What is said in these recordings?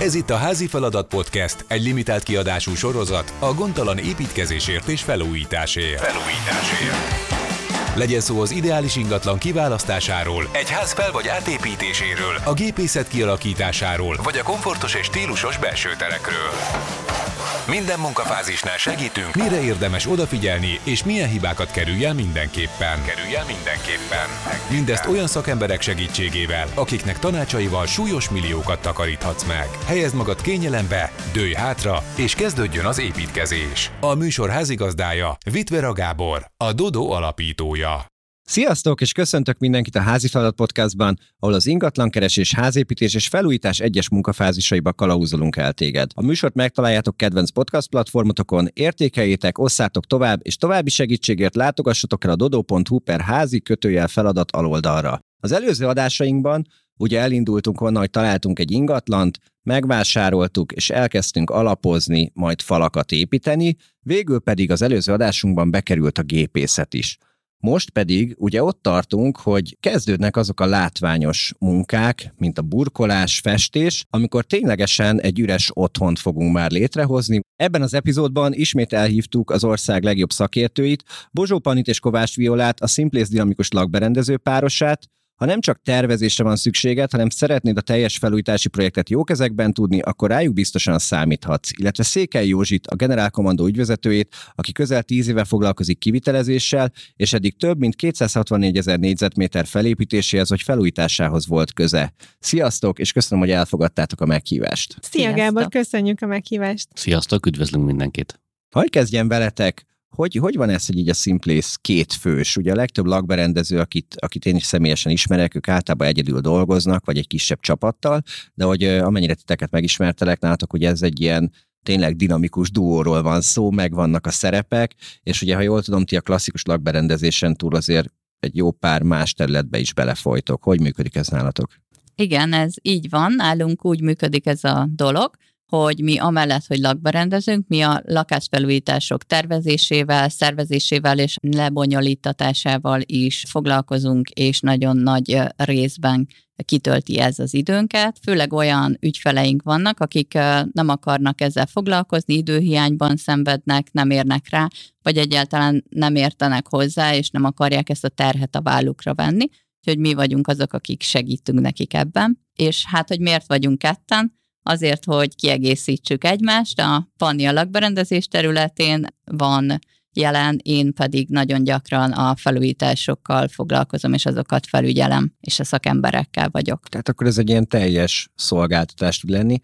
Ez itt a Házi Feladat Podcast, egy limitált kiadású sorozat a gondtalan építkezésért és felújításért. Felújításért. Legyen szó az ideális ingatlan kiválasztásáról, egy ház fel- vagy átépítéséről, a gépészet kialakításáról, vagy a komfortos és stílusos belső terekről. Minden munkafázisnál segítünk, mire érdemes odafigyelni, és milyen hibákat kerülj el mindenképpen. Kerülj el mindenképpen. Mindezt olyan szakemberek segítségével, akiknek tanácsaival súlyos milliókat takaríthatsz meg. Helyezd magad kényelembe, dőj hátra, és kezdődjön az építkezés. A műsor házigazdája Vitvera Gábor, a Dodo alapítója. Sziasztok, és köszöntök mindenkit a Házi Feladat Podcastban, ahol az ingatlankeresés, házépítés és felújítás egyes munkafázisaiba kalauzolunk el téged. A műsort megtaláljátok kedvenc podcast platformotokon, értékeljétek, osszátok tovább, és további segítségért látogassatok el a dodo.hu per házi kötőjel feladat aloldalra. Az előző adásainkban ugye elindultunk onnan, hogy találtunk egy ingatlant, megvásároltuk, és elkezdtünk alapozni, majd falakat építeni, végül pedig az előző adásunkban bekerült a gépészet is. Most pedig ugye ott tartunk, hogy kezdődnek azok a látványos munkák, mint a burkolás, festés, amikor ténylegesen egy üres otthont fogunk már létrehozni. Ebben az epizódban ismét elhívtuk az ország legjobb szakértőit, Bozsó Panit és Kovács Violát, a Simplész dinamikus lakberendező párosát, ha nem csak tervezésre van szükséged, hanem szeretnéd a teljes felújítási projektet jó kezekben tudni, akkor rájuk biztosan számíthatsz. Illetve Székely Józsit, a Generál Kommandó ügyvezetőjét, aki közel 10 éve foglalkozik kivitelezéssel, és eddig több mint 264 ezer négyzetméter felépítéséhez vagy felújításához volt köze. Sziasztok, és köszönöm, hogy elfogadtátok a meghívást. Szia Sziasztok. Gábor, köszönjük a meghívást. Sziasztok, üdvözlünk mindenkit! Hogy kezdjem veletek? Hogy, hogy van ez, hogy így a Simplész két fős? Ugye a legtöbb lakberendező, akit, akit én is személyesen ismerek, ők általában egyedül dolgoznak, vagy egy kisebb csapattal, de hogy amennyire titeket megismertelek, nálatok, ugye ez egy ilyen tényleg dinamikus duóról van szó, meg vannak a szerepek, és ugye, ha jól tudom, ti a klasszikus lakberendezésen túl azért egy jó pár más területbe is belefolytok. Hogy működik ez nálatok? Igen, ez így van, nálunk úgy működik ez a dolog, hogy mi amellett, hogy lakberendezünk, mi a lakásfelújítások tervezésével, szervezésével és lebonyolítatásával is foglalkozunk, és nagyon nagy részben kitölti ez az időnket. Főleg olyan ügyfeleink vannak, akik nem akarnak ezzel foglalkozni, időhiányban szenvednek, nem érnek rá, vagy egyáltalán nem értenek hozzá, és nem akarják ezt a terhet a vállukra venni. Úgyhogy mi vagyunk azok, akik segítünk nekik ebben. És hát, hogy miért vagyunk ketten? Azért, hogy kiegészítsük egymást. A Panni a lakberendezés területén van jelen, én pedig nagyon gyakran a felújításokkal foglalkozom, és azokat felügyelem, és a szakemberekkel vagyok. Tehát akkor ez egy ilyen teljes szolgáltatás tud lenni.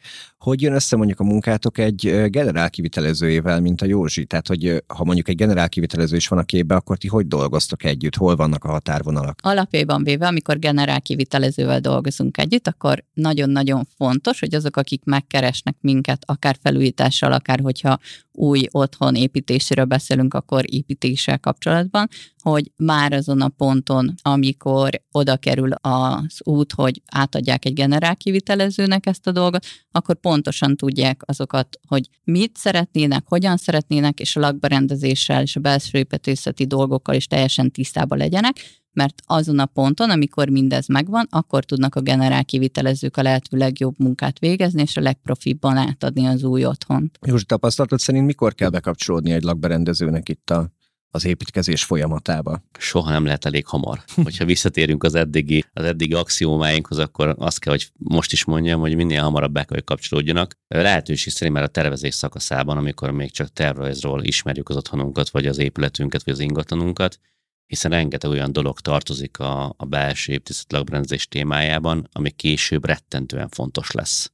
Hogy jön össze mondjuk a munkátok egy generál kivitelezőjével, mint a Józsi? Tehát, hogy ha mondjuk egy generál kivitelező is van a képbe, akkor ti hogy dolgoztok együtt? Hol vannak a határvonalak? Alapjában véve, amikor generál kivitelezővel dolgozunk együtt, akkor nagyon-nagyon fontos, hogy azok, akik megkeresnek minket, akár felújítással, akár hogyha új otthon építéséről beszélünk, akkor építéssel kapcsolatban, hogy már azon a ponton, amikor oda kerül az út, hogy átadják egy generál kivitelezőnek ezt a dolgot, akkor pontosan tudják azokat, hogy mit szeretnének, hogyan szeretnének, és a lakberendezéssel és a belső építészeti dolgokkal is teljesen tisztában legyenek, mert azon a ponton, amikor mindez megvan, akkor tudnak a generál kivitelezők a lehető legjobb munkát végezni, és a legprofibban átadni az új otthont. Józsi, tapasztalatod szerint mikor kell bekapcsolódni egy lakberendezőnek itt a, az építkezés folyamatába? soha nem lehet elég hamar. Hogyha visszatérünk az eddigi, az eddigi axiómáinkhoz, akkor azt kell, hogy most is mondjam, hogy minél hamarabb be kell, hogy kapcsolódjanak. Lehetőség szerint már a tervezés szakaszában, amikor még csak tervrajzról ismerjük az otthonunkat, vagy az épületünket, vagy az ingatlanunkat, hiszen rengeteg olyan dolog tartozik a, a belső építészet lakberendezés témájában, ami később rettentően fontos lesz.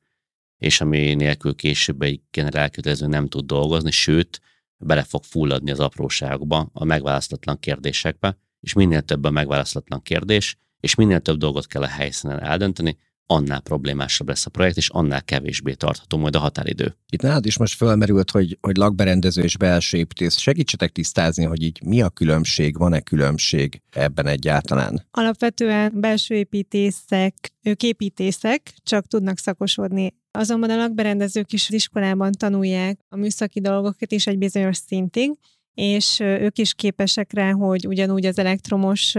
És ami nélkül később egy generálkötelező nem tud dolgozni, sőt, bele fog fulladni az apróságokba, a megválasztatlan kérdésekbe, és minél több a megválasztatlan kérdés, és minél több dolgot kell a helyszínen eldönteni, annál problémásabb lesz a projekt, és annál kevésbé tartható majd a határidő. Itt nálad is most felmerült, hogy, hogy lakberendező és belső építész. Segítsetek tisztázni, hogy így mi a különbség, van-e különbség ebben egyáltalán? Alapvetően belső építészek, ők építészek, csak tudnak szakosodni. Azonban a lakberendezők is az iskolában tanulják a műszaki dolgokat is egy bizonyos szintig, és ők is képesek rá, hogy ugyanúgy az elektromos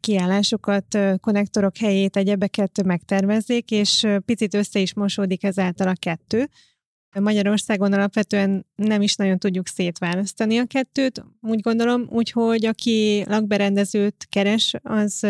kiállásokat, konnektorok helyét, egyebeket megtervezzék, és picit össze is mosódik ezáltal a kettő. Magyarországon alapvetően nem is nagyon tudjuk szétválasztani a kettőt, úgy gondolom, úgyhogy aki lakberendezőt keres, az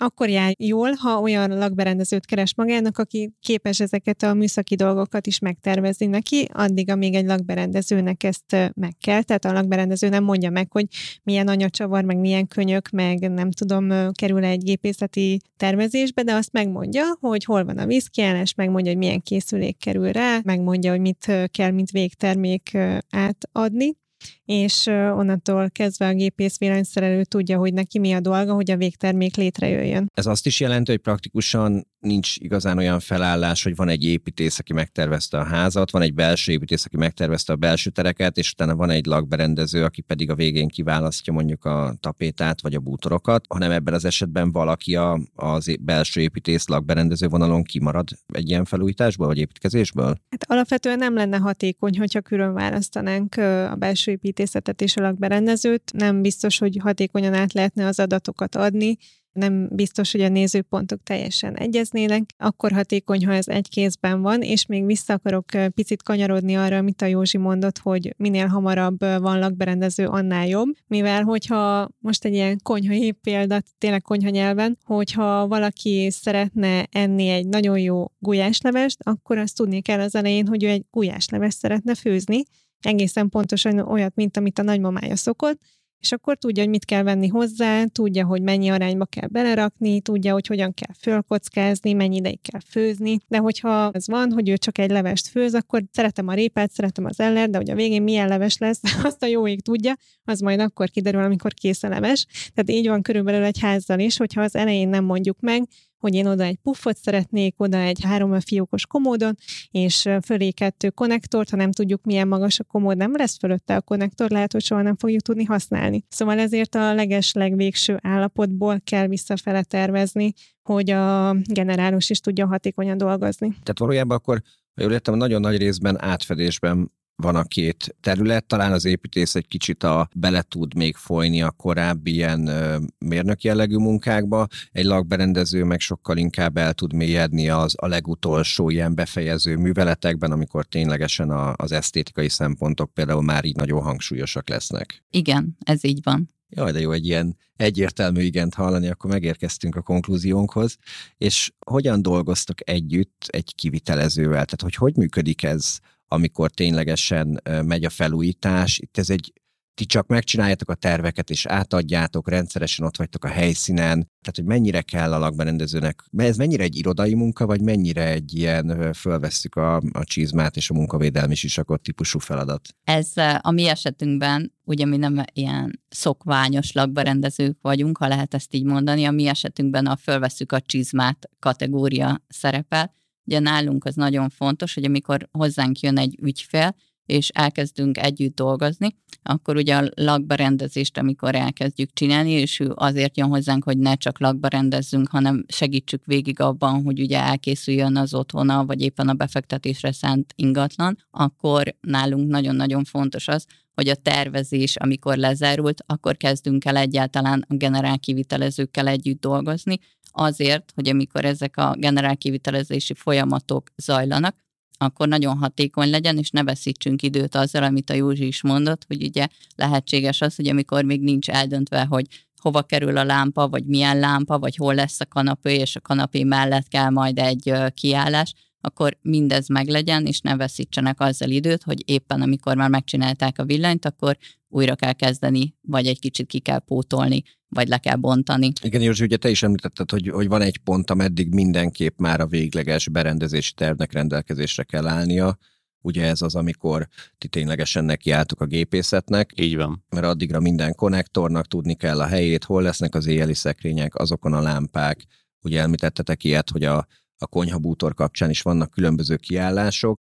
akkor jár jól, ha olyan lakberendezőt keres magának, aki képes ezeket a műszaki dolgokat is megtervezni neki, addig, amíg egy lakberendezőnek ezt meg kell. Tehát a lakberendező nem mondja meg, hogy milyen anyacsavar, meg milyen könyök, meg nem tudom, kerül egy gépészeti tervezésbe, de azt megmondja, hogy hol van a vízkiállás, megmondja, hogy milyen készülék kerül rá, megmondja, hogy mit kell, mint végtermék átadni és onnantól kezdve a gépész villanyszerelő tudja, hogy neki mi a dolga, hogy a végtermék létrejöjjön. Ez azt is jelenti, hogy praktikusan nincs igazán olyan felállás, hogy van egy építész, aki megtervezte a házat, van egy belső építész, aki megtervezte a belső tereket, és utána van egy lakberendező, aki pedig a végén kiválasztja mondjuk a tapétát vagy a bútorokat, hanem ebben az esetben valaki a, az belső építész lakberendező vonalon kimarad egy ilyen felújításból vagy építkezésből? Hát alapvetően nem lenne hatékony, hogyha külön választanánk a belső építészetet és a lakberendezőt. Nem biztos, hogy hatékonyan át lehetne az adatokat adni, nem biztos, hogy a nézőpontok teljesen egyeznének, akkor hatékony, ha ez egy kézben van, és még vissza akarok picit kanyarodni arra, amit a Józsi mondott, hogy minél hamarabb van lakberendező, annál jobb, mivel hogyha most egy ilyen konyhai példa, tényleg konyha nyelven, hogyha valaki szeretne enni egy nagyon jó gulyáslevest, akkor azt tudni kell az elején, hogy ő egy gulyáslevest szeretne főzni, egészen pontosan olyat, mint amit a nagymamája szokott, és akkor tudja, hogy mit kell venni hozzá, tudja, hogy mennyi arányba kell belerakni, tudja, hogy hogyan kell fölkockázni, mennyi ideig kell főzni, de hogyha ez van, hogy ő csak egy levest főz, akkor szeretem a répát, szeretem az ellert, de hogy a végén milyen leves lesz, azt a jó ég tudja, az majd akkor kiderül, amikor kész a leves. Tehát így van körülbelül egy házzal is, hogyha az elején nem mondjuk meg, hogy én oda egy puffot szeretnék, oda egy három fiókos komódon, és fölé kettő konnektort, ha nem tudjuk milyen magas a komód, nem lesz fölötte a konnektor, lehet, hogy soha nem fogjuk tudni használni. Szóval ezért a leges legvégső állapotból kell visszafele tervezni, hogy a generálós is tudja hatékonyan dolgozni. Tehát valójában akkor ha jól értem, nagyon nagy részben átfedésben van a két terület, talán az építész egy kicsit a, bele tud még folyni a korábbi ilyen mérnök jellegű munkákba, egy lakberendező meg sokkal inkább el tud mélyedni az a legutolsó ilyen befejező műveletekben, amikor ténylegesen a, az esztétikai szempontok például már így nagyon hangsúlyosak lesznek. Igen, ez így van. Jaj, de jó egy ilyen egyértelmű igent hallani, akkor megérkeztünk a konklúziónkhoz. És hogyan dolgoztok együtt egy kivitelezővel? Tehát, hogy hogy működik ez amikor ténylegesen megy a felújítás. Itt ez egy ti csak megcsináljátok a terveket, és átadjátok, rendszeresen ott vagytok a helyszínen, tehát hogy mennyire kell a lakberendezőnek, ez mennyire egy irodai munka, vagy mennyire egy ilyen fölvesszük a, a csizmát és a munkavédelmi sisakot típusú feladat? Ez a mi esetünkben, ugye mi nem ilyen szokványos lakberendezők vagyunk, ha lehet ezt így mondani, a mi esetünkben a fölvesszük a csizmát kategória szerepel, Ugye nálunk az nagyon fontos, hogy amikor hozzánk jön egy ügyfél, és elkezdünk együtt dolgozni, akkor ugye a lakberendezést, amikor elkezdjük csinálni, és ő azért jön hozzánk, hogy ne csak lakba rendezzünk, hanem segítsük végig abban, hogy ugye elkészüljön az otthona, vagy éppen a befektetésre szánt ingatlan, akkor nálunk nagyon-nagyon fontos az, hogy a tervezés, amikor lezárult, akkor kezdünk el egyáltalán a generál kivitelezőkkel együtt dolgozni, azért, hogy amikor ezek a generál kivitelezési folyamatok zajlanak, akkor nagyon hatékony legyen, és ne veszítsünk időt azzal, amit a Józsi is mondott, hogy ugye lehetséges az, hogy amikor még nincs eldöntve, hogy hova kerül a lámpa, vagy milyen lámpa, vagy hol lesz a kanapé, és a kanapé mellett kell majd egy kiállás, akkor mindez meglegyen, és ne veszítsenek azzal időt, hogy éppen amikor már megcsinálták a villanyt, akkor újra kell kezdeni, vagy egy kicsit ki kell pótolni, vagy le kell bontani. Igen, Józsi, ugye te is említetted, hogy, hogy van egy pont, ameddig mindenképp már a végleges berendezési tervnek rendelkezésre kell állnia. Ugye ez az, amikor ti ténylegesen nekiálltok a gépészetnek. Így van. Mert addigra minden konnektornak tudni kell a helyét, hol lesznek az éjjeli szekrények, azokon a lámpák. Ugye említettetek ilyet, hogy a a konyhabútor kapcsán is vannak különböző kiállások.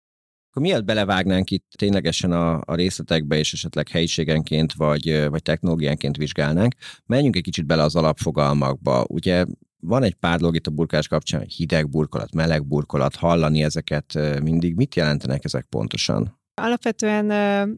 Akkor miért belevágnánk itt ténylegesen a, a részletekbe, és esetleg helyiségenként vagy, vagy technológiánként vizsgálnánk, menjünk egy kicsit bele az alapfogalmakba. Ugye van egy pár dolog itt a burkás kapcsán, hideg burkolat, meleg burkolat, hallani ezeket mindig. Mit jelentenek ezek pontosan? Alapvetően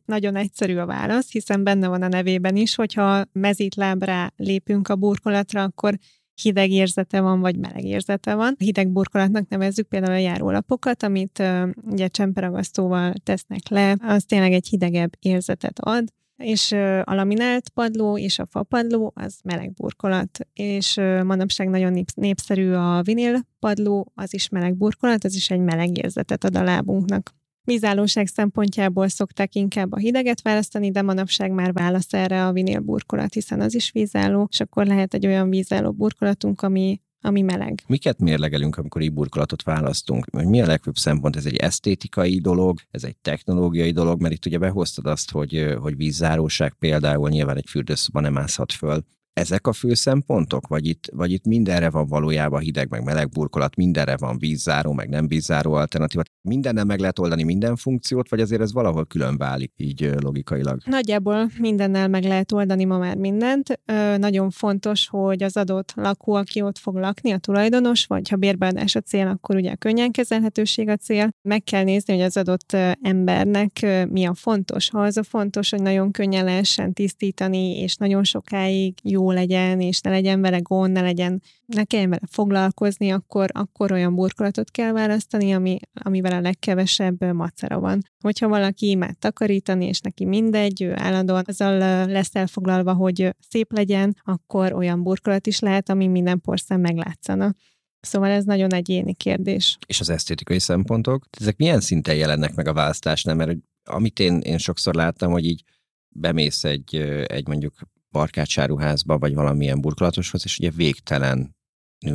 nagyon egyszerű a válasz, hiszen benne van a nevében is, hogyha mezítlábra lépünk a burkolatra, akkor hideg érzete van, vagy meleg érzete van. Hideg burkolatnak nevezzük például a járólapokat, amit uh, ugye csemperagasztóval tesznek le, az tényleg egy hidegebb érzetet ad és a laminált padló és a fapadló az meleg burkolat, és manapság nagyon népszerű a vinil padló, az is meleg burkolat, az is egy meleg érzetet ad a lábunknak. Vízállóság szempontjából szokták inkább a hideget választani, de manapság már válasz erre a vinil burkolat, hiszen az is vízálló, és akkor lehet egy olyan vízálló burkolatunk, ami ami meleg. Miket mérlegelünk, amikor így burkolatot választunk? Mi a legfőbb szempont? Ez egy esztétikai dolog, ez egy technológiai dolog, mert itt ugye behoztad azt, hogy, hogy vízzáróság például nyilván egy fürdőszoba nem mászhat föl ezek a fő szempontok? Vagy itt, vagy itt mindenre van valójában hideg, meg meleg burkolat, mindenre van vízzáró, meg nem vízzáró alternatíva? Mindennel meg lehet oldani minden funkciót, vagy azért ez valahol külön válik így logikailag? Nagyjából mindennel meg lehet oldani ma már mindent. Ö, nagyon fontos, hogy az adott lakó, aki ott fog lakni, a tulajdonos, vagy ha bérbeadás a cél, akkor ugye a könnyen kezelhetőség a cél. Meg kell nézni, hogy az adott embernek mi a fontos. Ha az a fontos, hogy nagyon könnyen lehessen tisztítani, és nagyon sokáig jó jó legyen, és ne legyen vele gond, ne legyen, ne kelljen vele foglalkozni, akkor, akkor olyan burkolatot kell választani, ami, amivel a legkevesebb macera van. Hogyha valaki imád takarítani, és neki mindegy, ő állandóan azzal lesz elfoglalva, hogy szép legyen, akkor olyan burkolat is lehet, ami minden porszem meglátszana. Szóval ez nagyon egyéni kérdés. És az esztétikai szempontok? Ezek milyen szinten jelennek meg a választásnál? Mert amit én, én sokszor láttam, hogy így bemész egy, egy mondjuk barkácsáruházba, vagy valamilyen burkolatoshoz, és ugye végtelen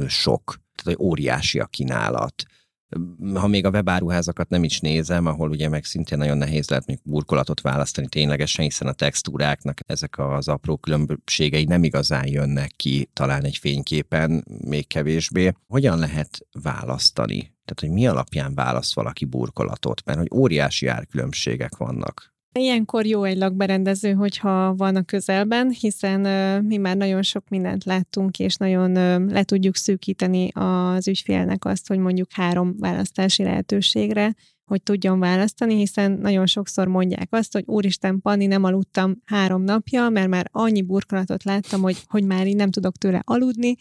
sok, tehát hogy óriási a kínálat. Ha még a webáruházakat nem is nézem, ahol ugye meg szintén nagyon nehéz lehet még burkolatot választani ténylegesen, hiszen a textúráknak ezek az apró különbségei nem igazán jönnek ki talán egy fényképen, még kevésbé. Hogyan lehet választani? Tehát, hogy mi alapján választ valaki burkolatot? Mert hogy óriási árkülönbségek vannak. Ilyenkor jó egy lakberendező, hogyha van a közelben, hiszen mi már nagyon sok mindent láttunk, és nagyon uh, le tudjuk szűkíteni az ügyfélnek azt, hogy mondjuk három választási lehetőségre, hogy tudjon választani, hiszen nagyon sokszor mondják azt, hogy úristen, Panni, nem aludtam három napja, mert már annyi burkolatot láttam, hogy, hogy már így nem tudok tőle aludni,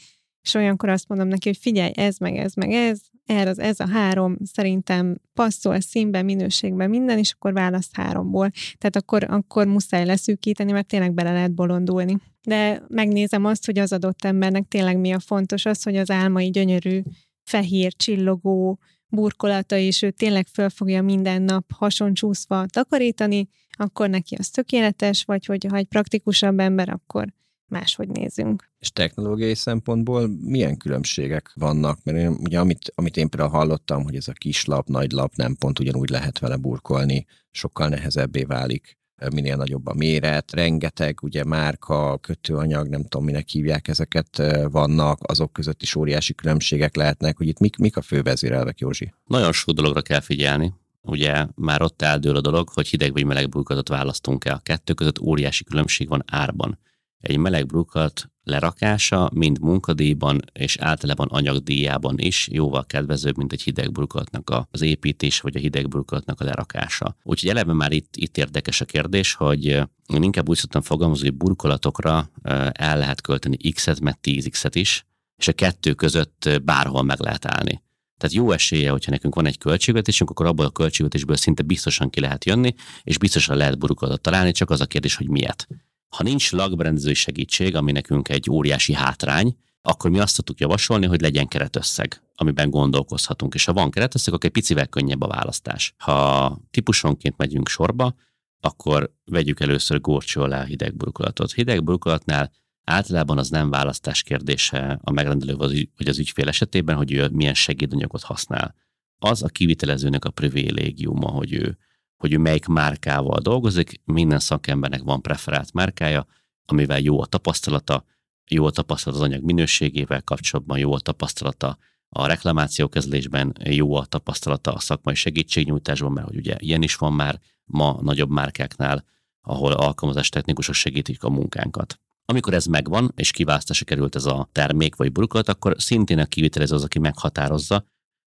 és olyankor azt mondom neki, hogy figyelj, ez meg ez meg ez, erre az, ez a három szerintem passzol színben, minőségben minden, és akkor választ háromból. Tehát akkor, akkor muszáj leszűkíteni, mert tényleg bele lehet bolondulni. De megnézem azt, hogy az adott embernek tényleg mi a fontos, az, hogy az álmai gyönyörű, fehér, csillogó, burkolata, és ő tényleg föl fogja minden nap hasoncsúszva takarítani, akkor neki az tökéletes, vagy hogy ha egy praktikusabb ember, akkor máshogy nézünk. És technológiai szempontból milyen különbségek vannak? Mert én, ugye amit, amit én például hallottam, hogy ez a kis lap, nagy lap nem pont ugyanúgy lehet vele burkolni, sokkal nehezebbé válik minél nagyobb a méret, rengeteg ugye márka, kötőanyag, nem tudom minek hívják ezeket vannak, azok között is óriási különbségek lehetnek, hogy itt mik, mik a fő vezérelvek, Józsi? Nagyon sok dologra kell figyelni. Ugye már ott eldől a dolog, hogy hideg vagy meleg burkolatot választunk el. A kettő között óriási különbség van árban egy meleg brukat lerakása mind munkadíjban és általában anyagdíjában is jóval kedvezőbb, mint egy hideg brukatnak az építés vagy a hideg brukatnak a lerakása. Úgyhogy eleve már itt, itt érdekes a kérdés, hogy én inkább úgy szoktam fogalmazni, hogy burkolatokra el lehet költeni X-et, meg 10X-et is, és a kettő között bárhol meg lehet állni. Tehát jó esélye, hogyha nekünk van egy költségvetésünk, akkor abból a költségvetésből szinte biztosan ki lehet jönni, és biztosan lehet burkolatot találni, csak az a kérdés, hogy miért. Ha nincs lakberendezői segítség, ami nekünk egy óriási hátrány, akkor mi azt tudjuk javasolni, hogy legyen keretösszeg, amiben gondolkozhatunk. És ha van keretösszeg, akkor egy picivel könnyebb a választás. Ha típusonként megyünk sorba, akkor vegyük először górcső alá a hideg burkolatot. Hideg burkolatnál általában az nem választás kérdése a megrendelő vagy az ügyfél esetében, hogy ő milyen segédanyagot használ. Az a kivitelezőnek a privilégiuma, hogy ő hogy ő melyik márkával dolgozik, minden szakembernek van preferált márkája, amivel jó a tapasztalata, jó a tapasztalat az anyag minőségével kapcsolatban, jó a tapasztalata a reklamációkezelésben, jó a tapasztalata a szakmai segítségnyújtásban, mert hogy ugye ilyen is van már ma nagyobb márkáknál, ahol alkalmazás technikusok segítik a munkánkat. Amikor ez megvan, és kiválasztásra került ez a termék vagy burkolat, akkor szintén a kivitelező az, aki meghatározza,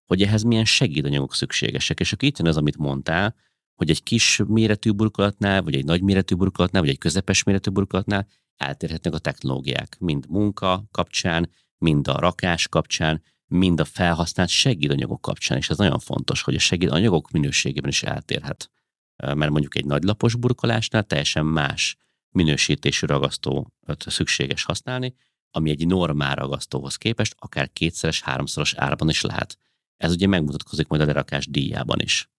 hogy ehhez milyen segédanyagok szükségesek. És akkor itt jön az, amit mondtál, hogy egy kis méretű burkolatnál, vagy egy nagy méretű burkolatnál, vagy egy közepes méretű burkolatnál eltérhetnek a technológiák, mind munka kapcsán, mind a rakás kapcsán, mind a felhasznált segédanyagok kapcsán, és ez nagyon fontos, hogy a segédanyagok minőségében is eltérhet. Mert mondjuk egy nagylapos burkolásnál teljesen más minősítésű ragasztó szükséges használni, ami egy normál ragasztóhoz képest akár kétszeres, háromszoros árban is lehet. Ez ugye megmutatkozik majd a lerakás díjában is.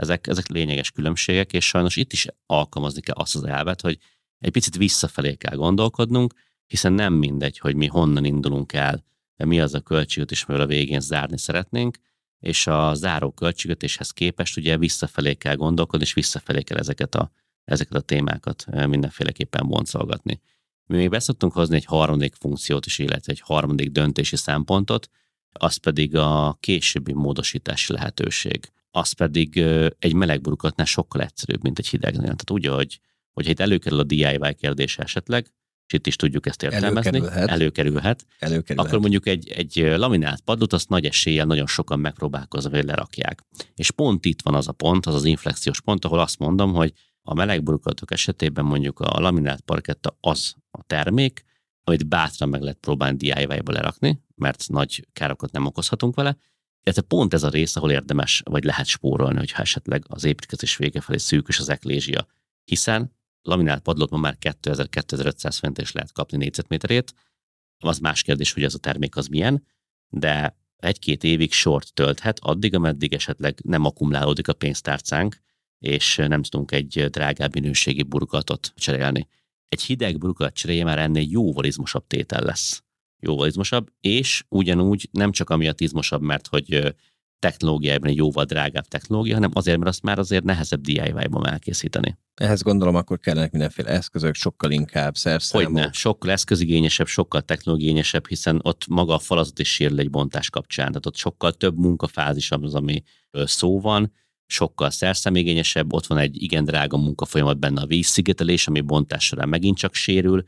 Ezek, ezek lényeges különbségek, és sajnos itt is alkalmazni kell azt az elvet, hogy egy picit visszafelé kell gondolkodnunk, hiszen nem mindegy, hogy mi honnan indulunk el, mi az a költségvetés, amivel a végén zárni szeretnénk, és a záró költségvetéshez képest ugye visszafelé kell gondolkodni, és visszafelé kell ezeket a, ezeket a témákat mindenféleképpen boncolgatni. Mi még beszoktunk hozni egy harmadik funkciót is, illetve egy harmadik döntési szempontot, az pedig a későbbi módosítási lehetőség. Az pedig egy meleg burkotnál sokkal egyszerűbb, mint egy hidegnél. Tehát úgy, hogy, hogyha itt előkerül a DIY kérdés esetleg, és itt is tudjuk ezt értelmezni, Előkerülhet. előkerülhet, Előkerülhet. akkor mondjuk egy, egy laminált padlót azt nagy eséllyel nagyon sokan megpróbálkozva, hogy lerakják. És pont itt van az a pont, az az inflexiós pont, ahol azt mondom, hogy a meleg burkolatok esetében mondjuk a laminált parketta az a termék, amit bátran meg lehet próbálni DIY-ba lerakni, mert nagy károkat nem okozhatunk vele, illetve pont ez a rész, ahol érdemes vagy lehet spórolni, hogyha esetleg az építkezés vége felé szűkös az eklézsia. Hiszen laminált padlót ma már 2000-2500 forint is lehet kapni négyzetméterét. Az más kérdés, hogy ez a termék az milyen, de egy-két évig sort tölthet, addig, ameddig esetleg nem akkumulálódik a pénztárcánk, és nem tudunk egy drágább minőségi burkolatot cserélni. Egy hideg burkolat cseréje már ennél jóval izmosabb tétel lesz. Jóval izmosabb, és ugyanúgy nem csak amiatt izmosabb, mert hogy technológiában egy jóval drágább technológia, hanem azért, mert azt már azért nehezebb DIY-ban elkészíteni. Ehhez gondolom, akkor kellenek mindenféle eszközök, sokkal inkább szerszámok. Hogyne, sokkal eszközigényesebb, sokkal technológiényesebb, hiszen ott maga a falazat is sérül egy bontás kapcsán. Tehát ott sokkal több munkafázis az, ami szó van, sokkal szerszemigényesebb, ott van egy igen drága munkafolyamat benne a vízszigetelés, ami bontás során megint csak sérül,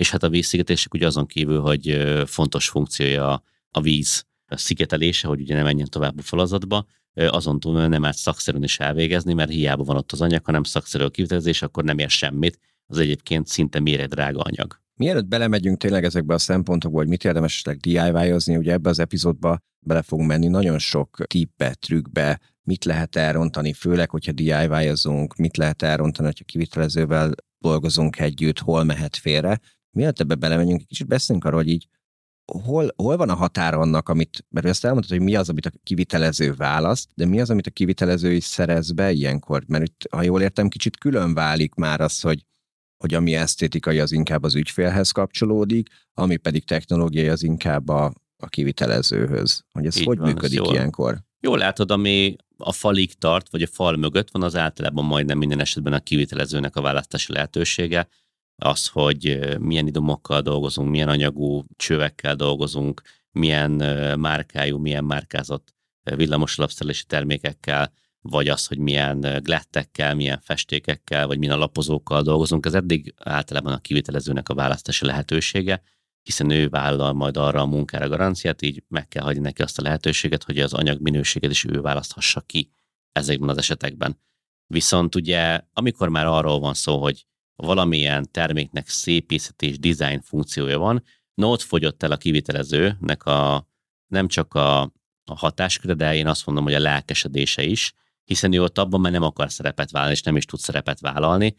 és hát a vízszigetelések ugye azon kívül, hogy fontos funkciója a víz szigetelése, hogy ugye ne menjen tovább a falazatba, azon túl nem árt szakszerűen is elvégezni, mert hiába van ott az anyag, hanem szakszerű a kivitelezés, akkor nem ér semmit, az egyébként szinte méregdrága anyag. Mielőtt belemegyünk tényleg ezekbe a szempontokba, hogy mit érdemes esetleg DIY-ozni, ugye ebbe az epizódba bele fogunk menni nagyon sok tippbe, trükkbe, mit lehet elrontani, főleg, hogyha DIY-ozunk, mit lehet elrontani, hogyha kivitelezővel dolgozunk együtt, hol mehet félre. Mielőtt ebbe belemegyünk, egy kicsit beszélünk arról, hogy így hol, hol van a határ annak, amit, mert ezt elmondtad, hogy mi az, amit a kivitelező választ, de mi az, amit a kivitelező is szerez be ilyenkor? Mert itt, ha jól értem, kicsit külön válik már az, hogy hogy ami esztétikai, az inkább az ügyfélhez kapcsolódik, ami pedig technológiai, az inkább a, a kivitelezőhöz. Hogy ez Így hogy van, működik jól- ilyenkor? Jól látod, ami a falig tart, vagy a fal mögött van, az általában majdnem minden esetben a kivitelezőnek a választási lehetősége. Az, hogy milyen idomokkal dolgozunk, milyen anyagú csövekkel dolgozunk, milyen márkájú, milyen márkázott ö, villamos alapszerelési termékekkel, vagy az, hogy milyen glettekkel, milyen festékekkel, vagy milyen alapozókkal dolgozunk, ez eddig általában a kivitelezőnek a választási lehetősége, hiszen ő vállal majd arra a munkára garanciát, így meg kell hagyni neki azt a lehetőséget, hogy az anyag minőséget is ő választhassa ki ezekben az esetekben. Viszont ugye, amikor már arról van szó, hogy valamilyen terméknek szépészeti és design funkciója van, no ott fogyott el a kivitelezőnek a, nem csak a, a hatásköre, de én azt mondom, hogy a lelkesedése is, hiszen ő ott abban már nem akar szerepet vállalni, és nem is tud szerepet vállalni.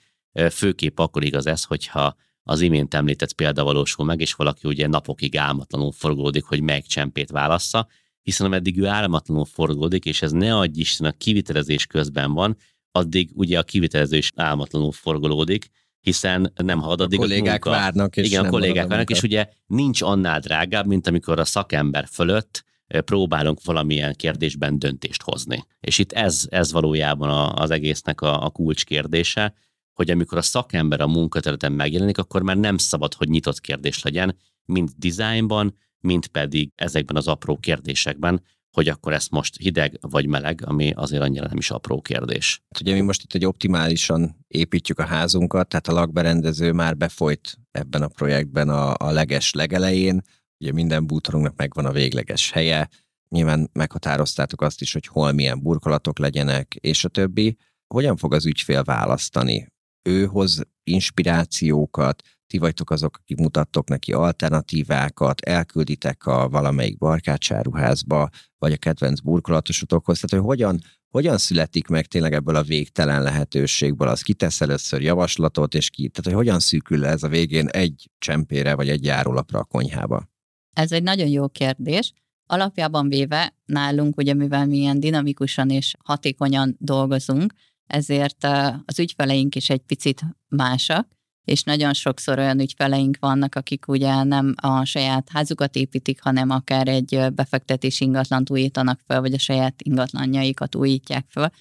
Főképp akkor igaz ez, hogyha az imént említett példa valósul meg, és valaki ugye napokig álmatlanul forgolódik, hogy melyik csempét válassza, hiszen ameddig ő álmatlanul forgolódik, és ez ne adj Isten a kivitelezés közben van, addig ugye a kivitelező is álmatlanul forgolódik, hiszen nem halad addig a kollégák munka. várnak, és Igen, a kollégák a várnak, és ugye nincs annál drágább, mint amikor a szakember fölött próbálunk valamilyen kérdésben döntést hozni. És itt ez, ez valójában a, az egésznek a, a kulcs kérdése, hogy amikor a szakember a munkaterületen megjelenik, akkor már nem szabad, hogy nyitott kérdés legyen, mind designban, mind pedig ezekben az apró kérdésekben, hogy akkor ezt most hideg vagy meleg, ami azért annyira nem is apró kérdés. Hát ugye mi most itt egy optimálisan építjük a házunkat, tehát a lakberendező már befolyt ebben a projektben a, a leges legelején, ugye minden bútorunknak megvan a végleges helye, nyilván meghatároztátok azt is, hogy hol milyen burkolatok legyenek, és a többi. hogyan fog az ügyfél választani? Ő hoz inspirációkat, ti vagytok azok, akik mutattok neki alternatívákat, elkülditek a valamelyik barkácsáruházba, vagy a kedvenc burkolatosotokhoz, tehát hogy hogyan, hogyan születik meg tényleg ebből a végtelen lehetőségből, az kitesz először javaslatot, és ki, tehát hogy hogyan szűkül le ez a végén egy csempére, vagy egy járólapra a konyhába? Ez egy nagyon jó kérdés. Alapjában véve nálunk, ugye mivel mi ilyen dinamikusan és hatékonyan dolgozunk, ezért az ügyfeleink is egy picit másak, és nagyon sokszor olyan ügyfeleink vannak, akik ugye nem a saját házukat építik, hanem akár egy befektetési ingatlant újítanak fel, vagy a saját ingatlanjaikat újítják fel.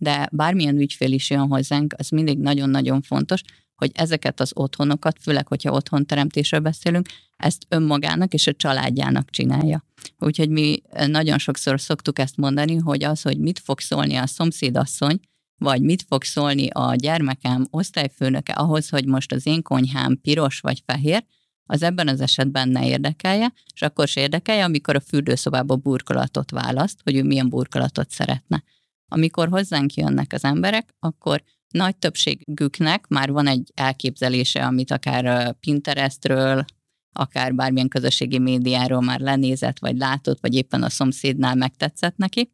De bármilyen ügyfél is jön hozzánk, az mindig nagyon-nagyon fontos, hogy ezeket az otthonokat, főleg, hogyha otthonteremtésről beszélünk, ezt önmagának és a családjának csinálja. Úgyhogy mi nagyon sokszor szoktuk ezt mondani, hogy az, hogy mit fog szólni a szomszédasszony, vagy mit fog szólni a gyermekem osztályfőnöke ahhoz, hogy most az én konyhám piros vagy fehér, az ebben az esetben ne érdekelje, és akkor se érdekelje, amikor a fürdőszobába burkolatot választ, hogy ő milyen burkolatot szeretne. Amikor hozzánk jönnek az emberek, akkor nagy többségüknek már van egy elképzelése, amit akár Pinterestről, akár bármilyen közösségi médiáról már lenézett, vagy látott, vagy éppen a szomszédnál megtetszett neki,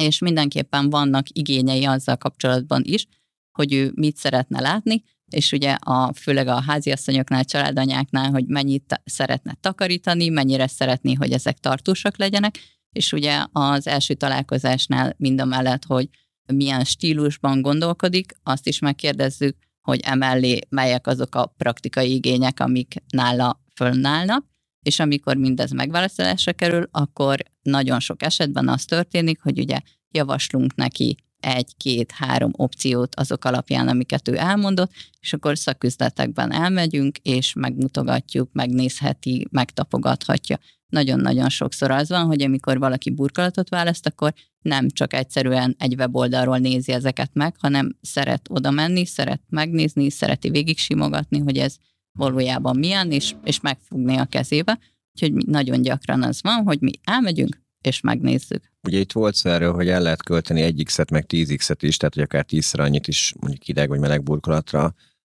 és mindenképpen vannak igényei azzal kapcsolatban is, hogy ő mit szeretne látni, és ugye a, főleg a háziasszonyoknál, családanyáknál, hogy mennyit szeretne takarítani, mennyire szeretné, hogy ezek tartósak legyenek, és ugye az első találkozásnál mind a mellett, hogy milyen stílusban gondolkodik, azt is megkérdezzük, hogy emellé melyek azok a praktikai igények, amik nála fönnállnak, és amikor mindez megválaszolásra kerül, akkor nagyon sok esetben az történik, hogy ugye javaslunk neki egy, két, három opciót azok alapján, amiket ő elmondott, és akkor szaküzletekben elmegyünk, és megmutogatjuk, megnézheti, megtapogathatja. Nagyon-nagyon sokszor az van, hogy amikor valaki burkolatot választ, akkor nem csak egyszerűen egy weboldalról nézi ezeket meg, hanem szeret oda menni, szeret megnézni, szereti végig simogatni, hogy ez valójában milyen, és, és megfogni a kezébe. Úgyhogy nagyon gyakran az van, hogy mi elmegyünk, és megnézzük. Ugye itt volt szó erről, hogy el lehet költeni egy x meg 10 x is, tehát hogy akár tízszer annyit is mondjuk hideg vagy meleg burkolatra.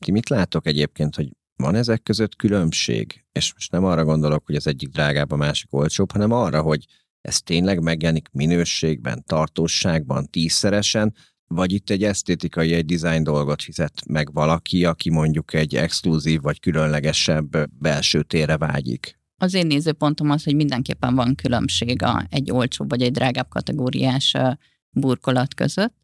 Ti mit látok egyébként, hogy van ezek között különbség? És most nem arra gondolok, hogy az egyik drágább, a másik olcsóbb, hanem arra, hogy ez tényleg megjelenik minőségben, tartóságban, tízszeresen, vagy itt egy esztétikai, egy design dolgot fizet meg valaki, aki mondjuk egy exkluzív vagy különlegesebb belső térre vágyik? Az én nézőpontom az, hogy mindenképpen van különbség a egy olcsóbb vagy egy drágább kategóriás burkolat között.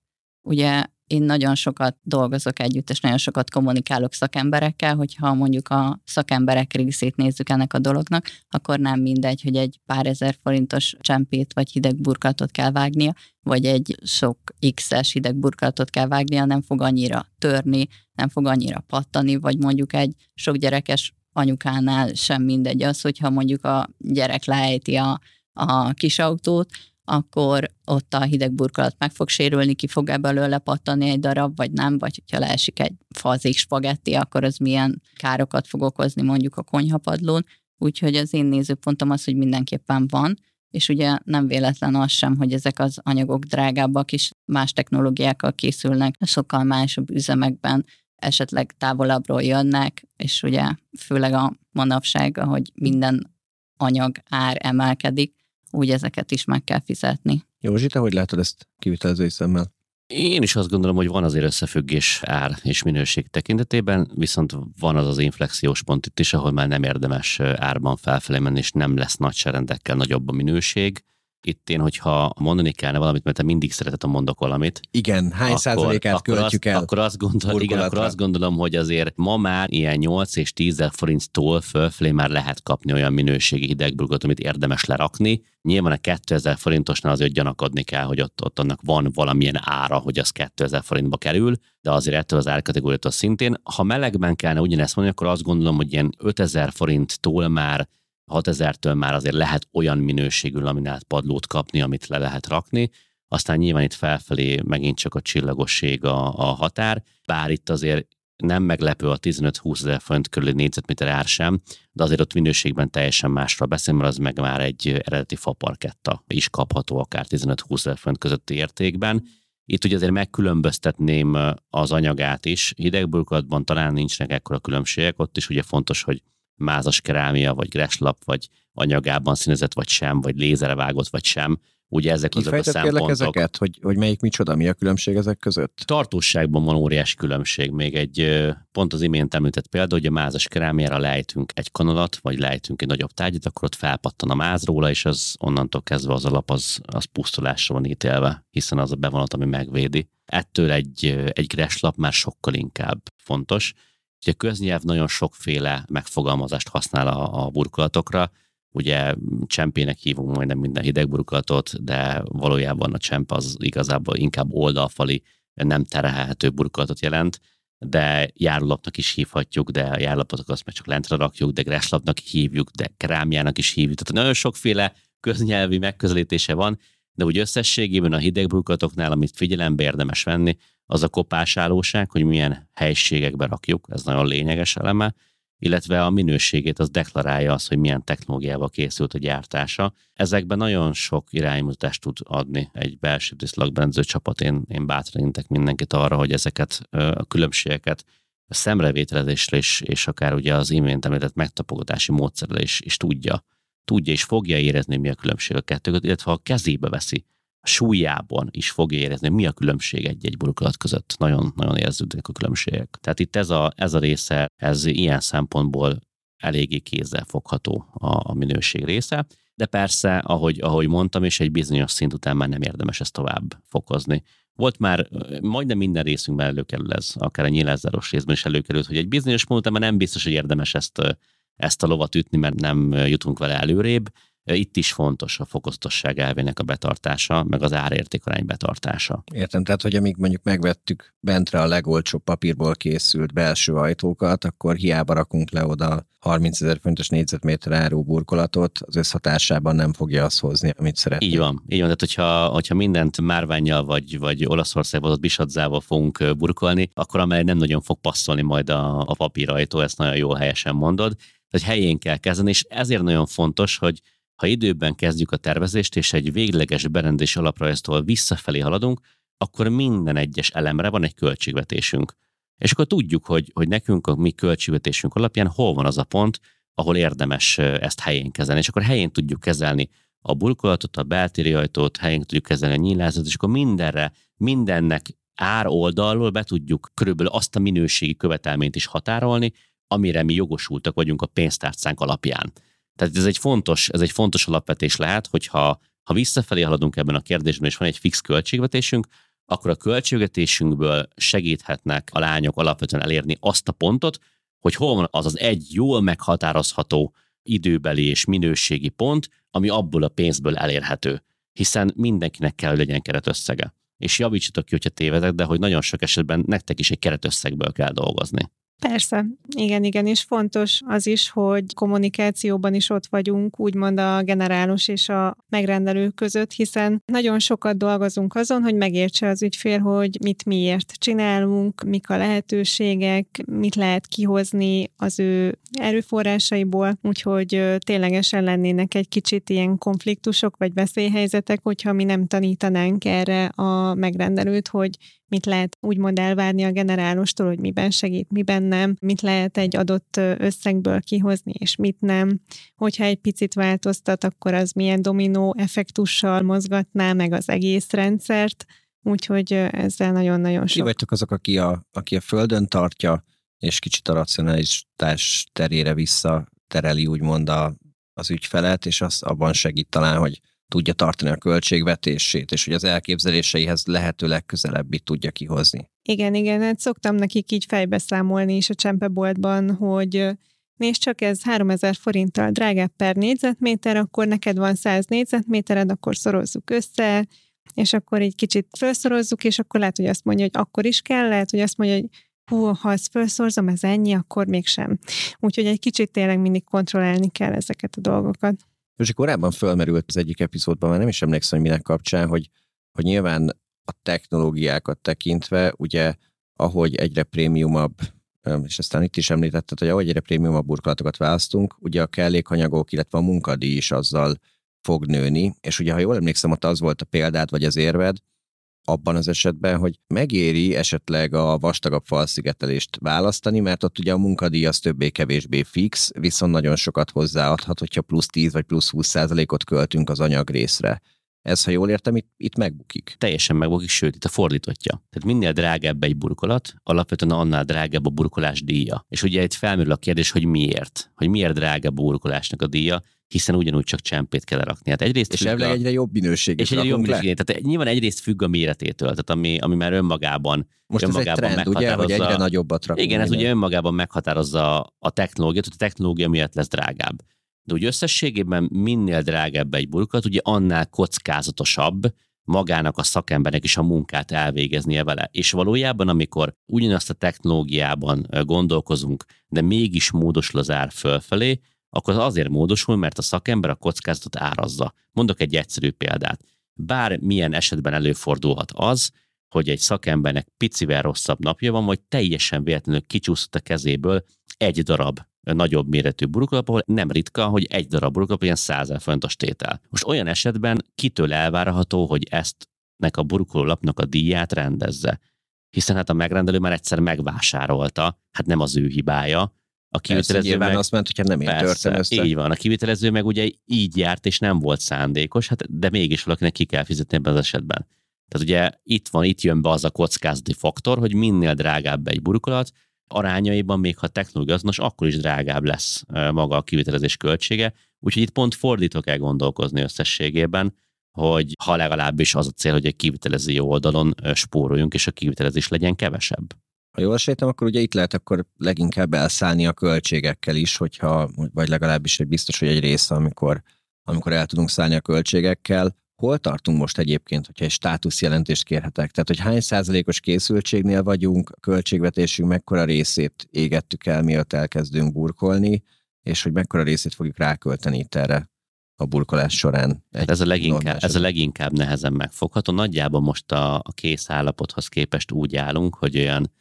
Ugye én nagyon sokat dolgozok együtt, és nagyon sokat kommunikálok szakemberekkel, hogyha mondjuk a szakemberek részét nézzük ennek a dolognak, akkor nem mindegy, hogy egy pár ezer forintos csempét vagy hideg burkolatot kell vágnia, vagy egy sok X-es hideg burkolatot kell vágnia, nem fog annyira törni, nem fog annyira pattani, vagy mondjuk egy sok gyerekes anyukánál sem mindegy az, hogyha mondjuk a gyerek lejti a, a kis autót, akkor ott a hideg burkolat meg fog sérülni, ki fog ebből belőle pattani egy darab, vagy nem, vagy hogyha leesik egy fazik spagetti, akkor az milyen károkat fog okozni mondjuk a konyhapadlón. Úgyhogy az én nézőpontom az, hogy mindenképpen van, és ugye nem véletlen az sem, hogy ezek az anyagok drágábbak is, más technológiákkal készülnek, sokkal másabb üzemekben, esetleg távolabbról jönnek, és ugye főleg a manapság, hogy minden anyag ár emelkedik, úgy ezeket is meg kell fizetni. Józsi, te hogy látod ezt kivitelezői szemmel? Én is azt gondolom, hogy van azért összefüggés ár és minőség tekintetében, viszont van az az inflexiós pont itt is, ahol már nem érdemes árban felfelé menni, és nem lesz nagyságrendekkel nagyobb a minőség, itt én, hogyha mondani kellene valamit, mert te mindig szereted, a mondok valamit. Igen, hány akkor, százalékát akkor költjük azt, el? Akkor azt, gondol, igen, akkor azt gondolom, hogy azért ma már ilyen 8 és 10 forinttól fölfelé már lehet kapni olyan minőségi hidegburgot, amit érdemes lerakni. Nyilván a 2000 forintosnál azért gyanakodni kell, hogy ott, ott annak van valamilyen ára, hogy az 2000 forintba kerül, de azért ettől az árkategóriától szintén. Ha melegben kellene ugyanezt mondani, akkor azt gondolom, hogy ilyen 5000 forinttól már 6000-től már azért lehet olyan minőségű laminált padlót kapni, amit le lehet rakni, aztán nyilván itt felfelé megint csak a csillagosség a, a határ, bár itt azért nem meglepő a 15-20 ezer forint körüli négyzetméter ár sem, de azért ott minőségben teljesen másra beszél, mert az meg már egy eredeti faparketta is kapható akár 15-20 ezer forint közötti értékben, Itt ugye azért megkülönböztetném az anyagát is. Hidegburkolatban talán nincsenek ekkora különbségek, ott is ugye fontos, hogy mázas kerámia, vagy greslap, vagy anyagában színezett, vagy sem, vagy lézere vágott, vagy sem. Ugye ezek azok a szempontok. ezeket, hogy, hogy melyik micsoda, mi a különbség ezek között? Tartóságban van óriási különbség. Még egy pont az imént említett példa, hogy a mázas kerámiára lejtünk egy kanalat, vagy lejtünk egy nagyobb tárgyat, akkor ott felpattan a máz róla, és az onnantól kezdve az alap az, az pusztulásra van ítélve, hiszen az a bevonat, ami megvédi. Ettől egy, egy greslap már sokkal inkább fontos. Ugye a köznyelv nagyon sokféle megfogalmazást használ a, a burkolatokra, Ugye csempének hívunk majdnem minden hidegburkolatot, de valójában a csemp az igazából inkább oldalfali, nem terhelhető burkolatot jelent, de járulapnak is hívhatjuk, de a járulapotok azt meg csak lentre rakjuk, de greslapnak hívjuk, de krámjának is hívjuk. Tehát nagyon sokféle köznyelvi megközelítése van, de úgy összességében a hidegburkolatoknál, amit figyelembe érdemes venni, az a kopásállóság, hogy milyen helységekbe rakjuk, ez nagyon lényeges eleme, illetve a minőségét az deklarálja az, hogy milyen technológiával készült a gyártása. Ezekben nagyon sok iránymutatást tud adni egy belső diszlagbrendező csapat. Én, én intek mindenkit arra, hogy ezeket a különbségeket a szemrevételezésre is, és akár ugye az imént említett megtapogatási módszerrel is, is tudja, tudja és fogja érezni, mi a különbség a kettő illetve ha a kezébe veszi súlyában is fogja érezni, mi a különbség egy-egy burkolat között. Nagyon, nagyon érződik a különbségek. Tehát itt ez a, ez a része, ez ilyen szempontból eléggé kézzel fogható a, a minőség része, de persze, ahogy, ahogy mondtam, és egy bizonyos szint után már nem érdemes ezt tovább fokozni. Volt már, majdnem minden részünkben előkerül ez, akár a nyílászáros részben is előkerült, hogy egy bizonyos pont után már nem biztos, hogy érdemes ezt, ezt a lovat ütni, mert nem jutunk vele előrébb, itt is fontos a fokoztosság elvének a betartása, meg az árértékarány betartása. Értem, tehát hogy amíg mondjuk megvettük bentre a legolcsóbb papírból készült belső ajtókat, akkor hiába rakunk le oda 30 ezer fontos négyzetméter áró burkolatot, az összhatásában nem fogja azt hozni, amit szeretnénk. Így van, így van. Tehát hogyha, hogyha mindent márványjal vagy, vagy Olaszországban az bisadzával fogunk burkolni, akkor amely nem nagyon fog passzolni majd a, a papírajtó, ezt nagyon jól helyesen mondod. Tehát helyén kell kezdeni, és ezért nagyon fontos, hogy ha időben kezdjük a tervezést, és egy végleges berendezés alaprajztól visszafelé haladunk, akkor minden egyes elemre van egy költségvetésünk. És akkor tudjuk, hogy, hogy nekünk a mi költségvetésünk alapján hol van az a pont, ahol érdemes ezt helyén kezelni. És akkor helyén tudjuk kezelni a burkolatot, a beltéri ajtót, helyén tudjuk kezelni a nyílázatot, és akkor mindenre, mindennek ár oldalról be tudjuk körülbelül azt a minőségi követelményt is határolni, amire mi jogosultak vagyunk a pénztárcánk alapján. Tehát ez egy fontos, ez egy fontos alapvetés lehet, hogyha ha visszafelé haladunk ebben a kérdésben, és van egy fix költségvetésünk, akkor a költségvetésünkből segíthetnek a lányok alapvetően elérni azt a pontot, hogy hol van az az egy jól meghatározható időbeli és minőségi pont, ami abból a pénzből elérhető. Hiszen mindenkinek kell, hogy legyen keretösszege. És javítsatok ki, hogyha tévedek, de hogy nagyon sok esetben nektek is egy keretösszegből kell dolgozni. Persze, igen, igen, és fontos az is, hogy kommunikációban is ott vagyunk, úgymond a generálus és a megrendelő között, hiszen nagyon sokat dolgozunk azon, hogy megértse az ügyfél, hogy mit miért csinálunk, mik a lehetőségek, mit lehet kihozni az ő erőforrásaiból, úgyhogy ténylegesen lennének egy kicsit ilyen konfliktusok vagy veszélyhelyzetek, hogyha mi nem tanítanánk erre a megrendelőt, hogy mit lehet úgymond elvárni a generálostól, hogy miben segít, miben nem, mit lehet egy adott összegből kihozni, és mit nem. Hogyha egy picit változtat, akkor az milyen dominó effektussal mozgatná meg az egész rendszert, úgyhogy ezzel nagyon-nagyon sok. Ki vagytok azok, aki a, aki a földön tartja, és kicsit a racionalitás terére vissza tereli úgymond a, az ügyfelet, és az abban segít talán, hogy tudja tartani a költségvetését, és hogy az elképzeléseihez lehető legközelebbit tudja kihozni. Igen, igen, hát szoktam nekik így fejbeszámolni is a csempeboltban, hogy nézd csak, ez 3000 forinttal drágább per négyzetméter, akkor neked van 100 négyzetmétered, akkor szorozzuk össze, és akkor egy kicsit felszorozzuk, és akkor lehet, hogy azt mondja, hogy akkor is kell, lehet, hogy azt mondja, hogy hú, ha ezt felszorzom, ez ennyi, akkor mégsem. Úgyhogy egy kicsit tényleg mindig kontrollálni kell ezeket a dolgokat. És korábban fölmerült az egyik epizódban, már nem is emlékszem, hogy minek kapcsán, hogy, hogy nyilván a technológiákat tekintve, ugye, ahogy egyre prémiumabb, és aztán itt is említetted, hogy ahogy egyre prémiumabb burkolatokat választunk, ugye a kellékanyagok, illetve a munkadíj is azzal fog nőni, és ugye, ha jól emlékszem, ott az volt a példád, vagy az érved, abban az esetben, hogy megéri esetleg a vastagabb falszigetelést választani, mert ott ugye a munkadíj az többé-kevésbé fix, viszont nagyon sokat hozzáadhat, hogyha plusz 10 vagy plusz 20 százalékot költünk az anyagrészre. Ez, ha jól értem, itt, itt megbukik. Teljesen megbukik, sőt, itt a fordítottja. Tehát minél drágább egy burkolat, alapvetően annál drágább a burkolás díja. És ugye itt felmerül a kérdés, hogy miért? Hogy miért drágább a burkolásnak a díja, hiszen ugyanúgy csak csempét kell rakni. Hát egyrészt és a... egyre jobb minőség. És egyre jobb minőség. Tehát nyilván egyrészt függ a méretétől, tehát ami, ami már önmagában most önmagában ez egy trend, ugye, hogy egyre nagyobbat rakunk. Igen, ez ugye önmagában meghatározza a technológiát, hogy a technológia miatt lesz drágább. De úgy összességében minél drágább egy burkolat, ugye annál kockázatosabb magának a szakembernek is a munkát elvégeznie vele. És valójában, amikor ugyanazt a technológiában gondolkozunk, de mégis módosul az ár fölfelé, akkor az azért módosul, mert a szakember a kockázatot árazza. Mondok egy egyszerű példát. Bár milyen esetben előfordulhat az, hogy egy szakembernek picivel rosszabb napja van, vagy teljesen véletlenül kicsúszott a kezéből egy darab nagyobb méretű burkolap, ahol nem ritka, hogy egy darab burkolap ilyen 100 fontos tétel. Most olyan esetben kitől elvárható, hogy ezt nek a burkolólapnak a díját rendezze? Hiszen hát a megrendelő már egyszer megvásárolta, hát nem az ő hibája, a kivitelező meg, azt ment, hogyha nem én persze, össze. Így van, a kivitelező meg ugye így járt, és nem volt szándékos, hát de mégis valakinek ki kell fizetni ebben az esetben. Tehát ugye itt van, itt jön be az a kockázati faktor, hogy minél drágább egy burkolat, arányaiban, még ha technológia azonos, akkor is drágább lesz maga a kivitelezés költsége. Úgyhogy itt pont fordítva kell gondolkozni összességében, hogy ha legalábbis az a cél, hogy egy kivitelező oldalon spóroljunk, és a kivitelezés legyen kevesebb. Ha jól sejtem, akkor ugye itt lehet akkor leginkább elszállni a költségekkel is, hogyha, vagy legalábbis egy biztos, hogy egy része, amikor, amikor el tudunk szállni a költségekkel. Hol tartunk most egyébként, hogyha egy státuszjelentést kérhetek? Tehát, hogy hány százalékos készültségnél vagyunk, a költségvetésünk mekkora részét égettük el, miatt elkezdünk burkolni, és hogy mekkora részét fogjuk rákölteni itt erre a burkolás során. Hát ez, a leginkább, ez a leginkább nehezen megfogható. Nagyjából most a, a kész állapothoz képest úgy állunk, hogy olyan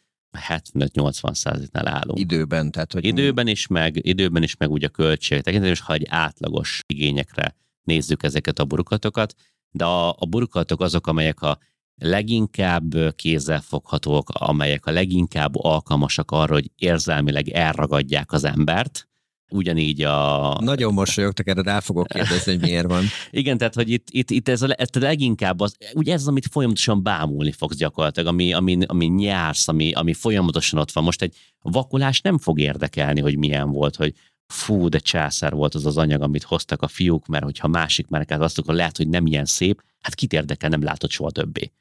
75-80 százaléknál állunk. Időben, tehát hogy... Időben is, meg, időben is, meg úgy a költség tekintetében, és ha egy átlagos igényekre nézzük ezeket a burkolatokat, de a, a burkolatok azok, amelyek a leginkább kézzelfoghatók, amelyek a leginkább alkalmasak arra, hogy érzelmileg elragadják az embert, ugyanígy a... Nagyon mosolyogtak erre, rá fogok kérdezni, hogy miért van. Igen, tehát, hogy itt, itt, itt ez, a, ez a leginkább az, ugye ez az, amit folyamatosan bámulni fogsz gyakorlatilag, ami, ami, ami nyársz, ami, ami folyamatosan ott van. Most egy vakulás nem fog érdekelni, hogy milyen volt, hogy fú, de császár volt az az anyag, amit hoztak a fiúk, mert hogyha másik márkát azt akkor lehet, hogy nem ilyen szép, hát kit érdekel, nem látod soha többé.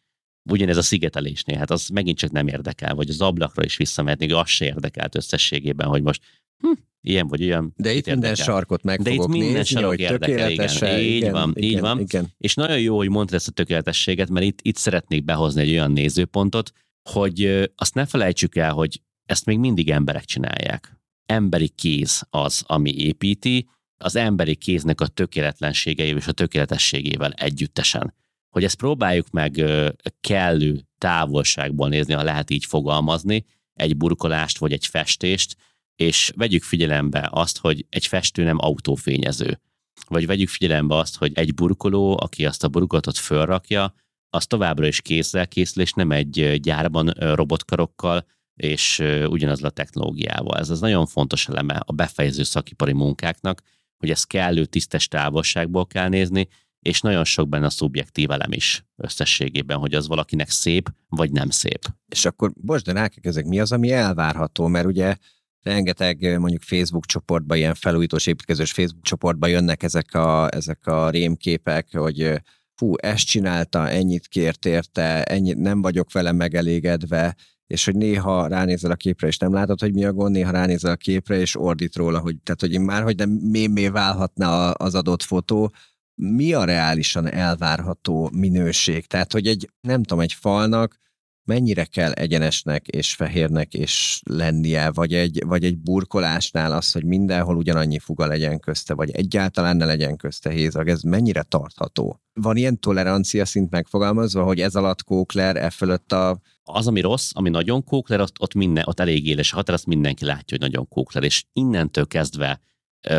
Ugyanez a szigetelésnél, hát az megint csak nem érdekel, vagy az ablakra is visszamehetnék, az se érdekelt összességében, hogy most hm, ilyen vagy olyan. De itt minden érdekel. sarkot meg De itt minden nézni, sarok érdekel, igen. Így igen, van, igen, így van. Igen. És nagyon jó, hogy mondtad ezt a tökéletességet, mert itt, itt szeretnék behozni egy olyan nézőpontot, hogy azt ne felejtsük el, hogy ezt még mindig emberek csinálják emberi kéz az, ami építi, az emberi kéznek a tökéletlenségeivel és a tökéletességével együttesen. Hogy ezt próbáljuk meg kellő távolságból nézni, ha lehet így fogalmazni, egy burkolást vagy egy festést, és vegyük figyelembe azt, hogy egy festő nem autófényező. Vagy vegyük figyelembe azt, hogy egy burkoló, aki azt a burkolatot fölrakja, az továbbra is kézzel készül, és nem egy gyárban robotkarokkal, és ugyanaz a technológiával. Ez az nagyon fontos eleme a befejező szakipari munkáknak, hogy ezt kellő tisztes távolságból kell nézni, és nagyon sok benne a szubjektív elem is összességében, hogy az valakinek szép, vagy nem szép. És akkor, bocs, de ezek mi az, ami elvárható? Mert ugye rengeteg mondjuk Facebook csoportba, ilyen felújítós építkezős Facebook csoportba jönnek ezek a, ezek a rémképek, hogy fú, ezt csinálta, ennyit kért érte, ennyit, nem vagyok vele megelégedve, és hogy néha ránézel a képre, és nem látod, hogy mi a gond, néha ránézel a képre, és ordít róla, hogy, tehát, hogy már, hogy nem mémé válhatna az adott fotó, mi a reálisan elvárható minőség? Tehát, hogy egy, nem tudom, egy falnak mennyire kell egyenesnek és fehérnek és lennie, vagy egy, vagy egy burkolásnál az, hogy mindenhol ugyanannyi fuga legyen közte, vagy egyáltalán ne legyen közte hézag, ez mennyire tartható? Van ilyen tolerancia szint megfogalmazva, hogy ez alatt kókler, e fölött a az, ami rossz, ami nagyon kókler, ott, ott, minden, ott elég éles a határ, azt mindenki látja, hogy nagyon kókler, és innentől kezdve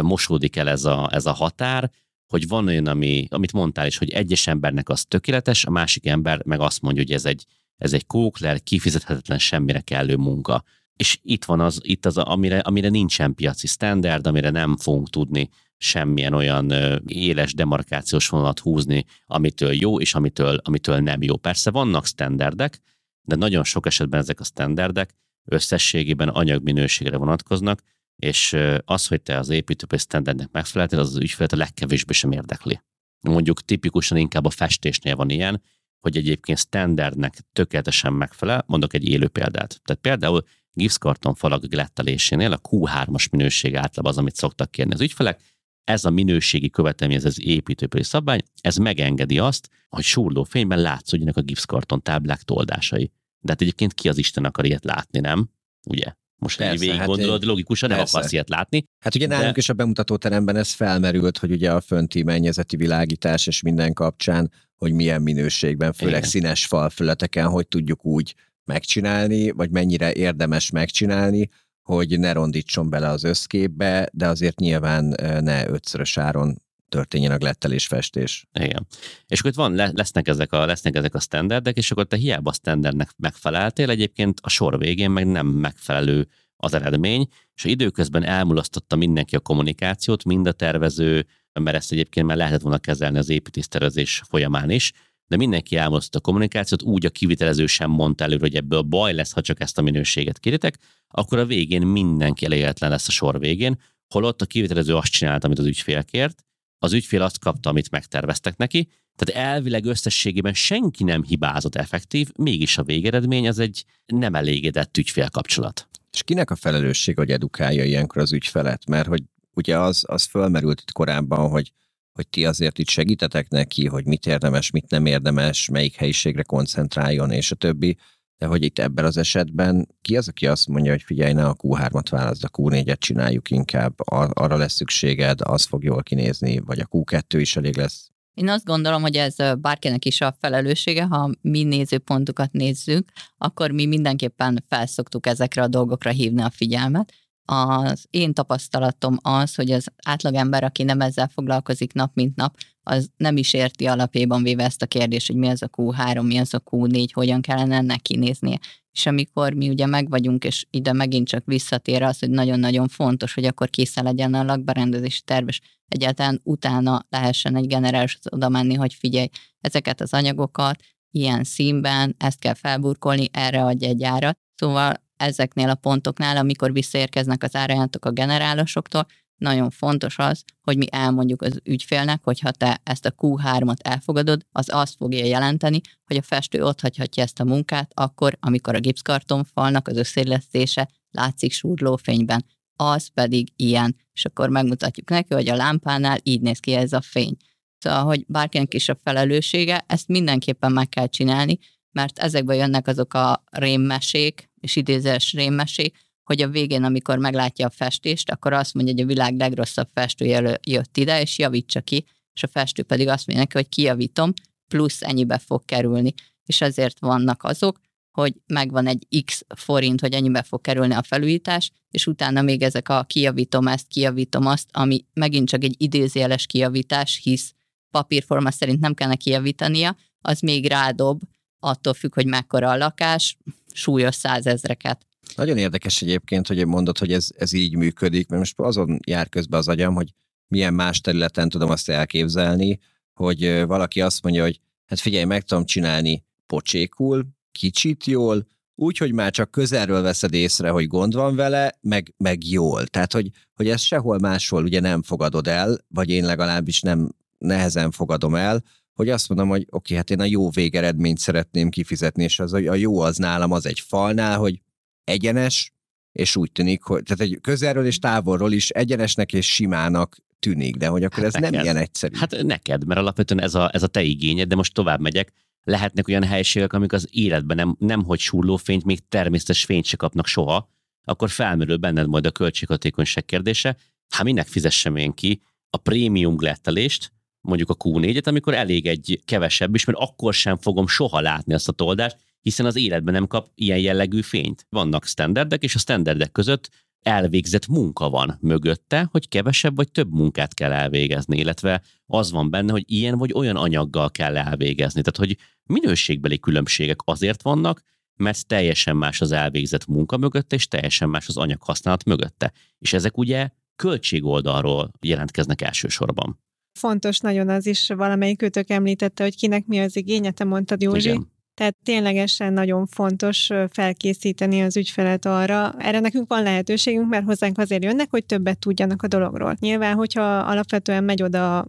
mosódik el ez a, ez a határ, hogy van olyan, ami, amit mondtál is, hogy egyes embernek az tökéletes, a másik ember meg azt mondja, hogy ez egy, ez egy kókler, kifizethetetlen semmire kellő munka. És itt van az, itt az, amire, amire nincsen piaci standard, amire nem fogunk tudni semmilyen olyan éles demarkációs vonalat húzni, amitől jó, és amitől, amitől nem jó. Persze vannak standardek, de nagyon sok esetben ezek a standardek összességében anyagminőségre vonatkoznak, és az, hogy te az építőipari standardnek megfeleltél, az az ügyfelet a legkevésbé sem érdekli. Mondjuk tipikusan inkább a festésnél van ilyen, hogy egyébként standardnek tökéletesen megfelel, mondok egy élő példát. Tehát például gipszkarton falak glettelésénél a Q3-as minőség általában az, amit szoktak kérni az ügyfelek, ez a minőségi követelmény, ez az építőipari szabvány, ez megengedi azt, hogy súrló fényben látszódjanak a gipszkarton táblák toldásai. De hát egyébként ki az Isten akar ilyet látni, nem? Ugye? Most egy végig hát gondolod, logikusan nem akarsz ilyet látni. Hát ugye de... nálunk is a bemutatóteremben ez felmerült, hogy ugye a fönti mennyezeti világítás és minden kapcsán, hogy milyen minőségben, főleg Igen. színes falfületeken, hogy tudjuk úgy megcsinálni, vagy mennyire érdemes megcsinálni, hogy ne rondítson bele az összképbe, de azért nyilván ne ötszörös áron történjen a glettelés, festés. Igen. És akkor itt van, lesznek ezek a, lesznek ezek a standardek, és akkor te hiába a standardnek megfeleltél, egyébként a sor végén meg nem megfelelő az eredmény, és időközben elmulasztotta mindenki a kommunikációt, mind a tervező, mert ezt egyébként már lehetett volna kezelni az építésztervezés folyamán is, de mindenki elmozdott a kommunikációt, úgy a kivitelező sem mondta előre, hogy ebből baj lesz, ha csak ezt a minőséget kéritek, akkor a végén mindenki elégedetlen lesz a sor végén, holott a kivitelező azt csinálta, amit az ügyfél kért, az ügyfél azt kapta, amit megterveztek neki, tehát elvileg összességében senki nem hibázott effektív, mégis a végeredmény az egy nem elégedett ügyfél kapcsolat. És kinek a felelősség, hogy edukálja ilyenkor az ügyfelet? Mert hogy ugye az, az fölmerült itt korábban, hogy hogy ti azért itt segítetek neki, hogy mit érdemes, mit nem érdemes, melyik helyiségre koncentráljon, és a többi. De hogy itt ebben az esetben ki az, aki azt mondja, hogy figyelj, ne a Q3-at válaszd, a Q4-et csináljuk inkább, arra lesz szükséged, az fog jól kinézni, vagy a Q2 is elég lesz. Én azt gondolom, hogy ez bárkinek is a felelőssége, ha mi nézőpontokat nézzük, akkor mi mindenképpen felszoktuk ezekre a dolgokra hívni a figyelmet, az én tapasztalatom az, hogy az átlagember, aki nem ezzel foglalkozik nap mint nap, az nem is érti alapjában véve ezt a kérdést, hogy mi az a Q3, mi az a Q4, hogyan kellene ennek kinéznie. És amikor mi ugye megvagyunk, és ide megint csak visszatér az, hogy nagyon-nagyon fontos, hogy akkor készen legyen a lakberendezési terv, és egyáltalán utána lehessen egy generális oda menni, hogy figyelj, ezeket az anyagokat ilyen színben, ezt kell felburkolni, erre adja egy árat. Szóval ezeknél a pontoknál, amikor visszaérkeznek az árajátok a generálosoktól, nagyon fontos az, hogy mi elmondjuk az ügyfélnek, hogy ha te ezt a Q3-at elfogadod, az azt fogja jelenteni, hogy a festő ott hagyhatja ezt a munkát, akkor, amikor a gipszkartonfalnak az összeillesztése látszik súrlófényben. Az pedig ilyen, és akkor megmutatjuk neki, hogy a lámpánál így néz ki ez a fény. Szóval, hogy bárkinek is a felelőssége, ezt mindenképpen meg kell csinálni, mert ezekből jönnek azok a rémmesék, és idézés rémmesék, hogy a végén, amikor meglátja a festést, akkor azt mondja, hogy a világ legrosszabb festője jött ide, és javítsa ki, és a festő pedig azt mondja neki, hogy kijavítom, plusz ennyibe fog kerülni. És ezért vannak azok, hogy megvan egy X forint, hogy ennyibe fog kerülni a felújítás, és utána még ezek a kijavítom ezt, kijavítom azt, ami megint csak egy idézéles kijavítás, hisz papírforma szerint nem kellene kijavítania, az még rádob, attól függ, hogy mekkora a lakás, súlyos százezreket. Nagyon érdekes egyébként, hogy mondod, hogy ez, ez így működik, mert most azon jár közben az agyam, hogy milyen más területen tudom azt elképzelni, hogy valaki azt mondja, hogy hát figyelj, meg tudom csinálni pocsékul, kicsit jól, úgy, hogy már csak közelről veszed észre, hogy gond van vele, meg, meg jól. Tehát, hogy, hogy ezt sehol máshol ugye nem fogadod el, vagy én legalábbis nem nehezen fogadom el, hogy azt mondom, hogy oké, okay, hát én a jó végeredményt szeretném kifizetni, és az a jó az nálam az egy falnál, hogy egyenes, és úgy tűnik, hogy tehát egy közelről és távolról is egyenesnek és simának tűnik, de hogy akkor hát ez neked. nem ilyen egyszerű. Hát neked, mert alapvetően ez a, ez a te igényed, de most tovább megyek. Lehetnek olyan helységek, amik az életben nem, nem hogy súrlófényt, még természetes fényt se kapnak soha, akkor felmerül benned majd a költséghatékonyság kérdése. Hát minek fizessem én ki a prémium glettelést, mondjuk a Q4-et, amikor elég egy kevesebb is, mert akkor sem fogom soha látni azt a toldást, hiszen az életben nem kap ilyen jellegű fényt. Vannak standardek, és a standardek között elvégzett munka van mögötte, hogy kevesebb vagy több munkát kell elvégezni, illetve az van benne, hogy ilyen vagy olyan anyaggal kell elvégezni. Tehát, hogy minőségbeli különbségek azért vannak, mert teljesen más az elvégzett munka mögötte, és teljesen más az anyaghasználat mögötte. És ezek ugye költségoldalról jelentkeznek elsősorban. Fontos nagyon az is, valamelyik őtök említette, hogy kinek mi az igénye, te mondtad Józsi. Igen. Tehát ténylegesen nagyon fontos felkészíteni az ügyfelet arra. Erre nekünk van lehetőségünk, mert hozzánk azért jönnek, hogy többet tudjanak a dologról. Nyilván, hogyha alapvetően megy oda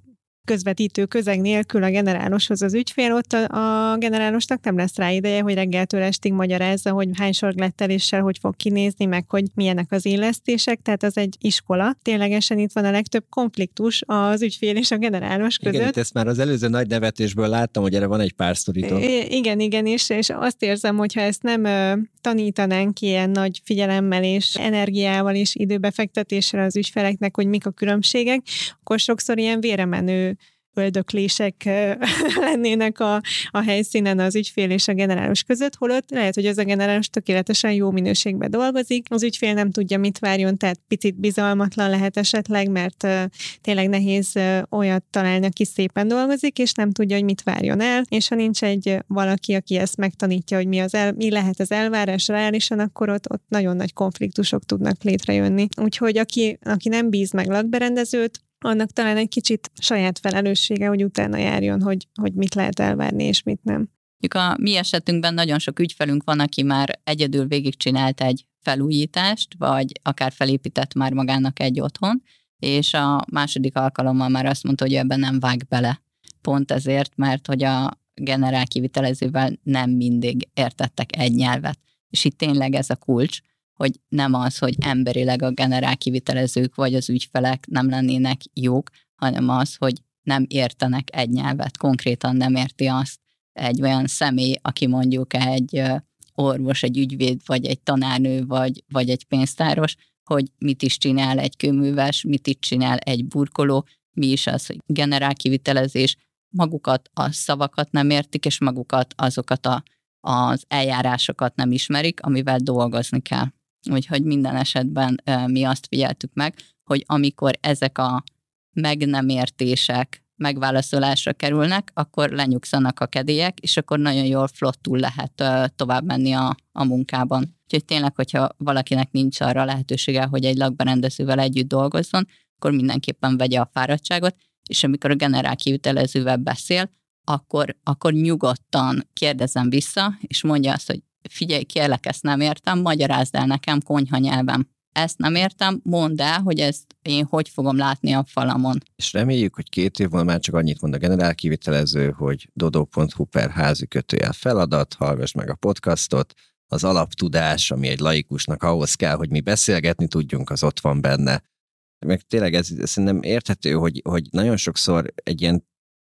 közvetítő közeg nélkül a generáloshoz az ügyfél, ott a, a generálosnak nem lesz rá ideje, hogy reggeltől estig magyarázza, hogy hány sorgletteléssel hogy fog kinézni, meg hogy milyenek az illesztések, tehát az egy iskola. Ténylegesen itt van a legtöbb konfliktus az ügyfél és a generálos között. Igen, ezt már az előző nagy nevetésből láttam, hogy erre van egy pár sztorítom. Igen, igen, és, és azt érzem, hogy ha ezt nem tanítanánk ilyen nagy figyelemmel és energiával és időbefektetéssel az ügyfeleknek, hogy mik a különbségek, akkor sokszor ilyen véremenő öldöklések lennének a, a helyszínen az ügyfél és a generális között, holott lehet, hogy ez a generális tökéletesen jó minőségben dolgozik, az ügyfél nem tudja, mit várjon, tehát picit bizalmatlan lehet esetleg, mert tényleg nehéz olyat találni, aki szépen dolgozik, és nem tudja, hogy mit várjon el, és ha nincs egy valaki, aki ezt megtanítja, hogy mi, az el, mi lehet az elvárás reálisan, akkor ott, ott nagyon nagy konfliktusok tudnak létrejönni. Úgyhogy aki, aki nem bíz meg lakberendezőt, annak talán egy kicsit saját felelőssége, hogy utána járjon, hogy, hogy mit lehet elvárni, és mit nem. A mi esetünkben nagyon sok ügyfelünk van, aki már egyedül végigcsinált egy felújítást, vagy akár felépített már magának egy otthon, és a második alkalommal már azt mondta, hogy ebben nem vág bele. Pont ezért, mert hogy a generál kivitelezővel nem mindig értettek egy nyelvet. És itt tényleg ez a kulcs, hogy nem az, hogy emberileg a generál kivitelezők vagy az ügyfelek nem lennének jók, hanem az, hogy nem értenek egy nyelvet, konkrétan nem érti azt egy olyan személy, aki mondjuk egy orvos, egy ügyvéd, vagy egy tanárnő, vagy, vagy egy pénztáros, hogy mit is csinál egy kőműves, mit is csinál egy burkoló, mi is az, hogy generál kivitelezés, magukat a szavakat nem értik, és magukat azokat a, az eljárásokat nem ismerik, amivel dolgozni kell. Úgyhogy minden esetben mi azt figyeltük meg, hogy amikor ezek a meg nem értések megválaszolásra kerülnek, akkor lenyugszanak a kedélyek, és akkor nagyon jól flottul lehet tovább menni a, a munkában. Úgyhogy tényleg, hogyha valakinek nincs arra lehetősége, hogy egy lakberendezővel együtt dolgozzon, akkor mindenképpen vegye a fáradtságot, és amikor a generál kivitelezővel beszél, akkor, akkor nyugodtan kérdezem vissza, és mondja azt, hogy figyelj, kérlek, ezt nem értem, magyarázd el nekem konyha nyelvem. Ezt nem értem, mondd el, hogy ezt én hogy fogom látni a falamon. És reméljük, hogy két év múlva már csak annyit mond a generál kivitelező, hogy dodo.hu per házi kötőjel feladat, hallgass meg a podcastot, az alaptudás, ami egy laikusnak ahhoz kell, hogy mi beszélgetni tudjunk, az ott van benne. Meg tényleg ez, ez szerintem érthető, hogy, hogy nagyon sokszor egy ilyen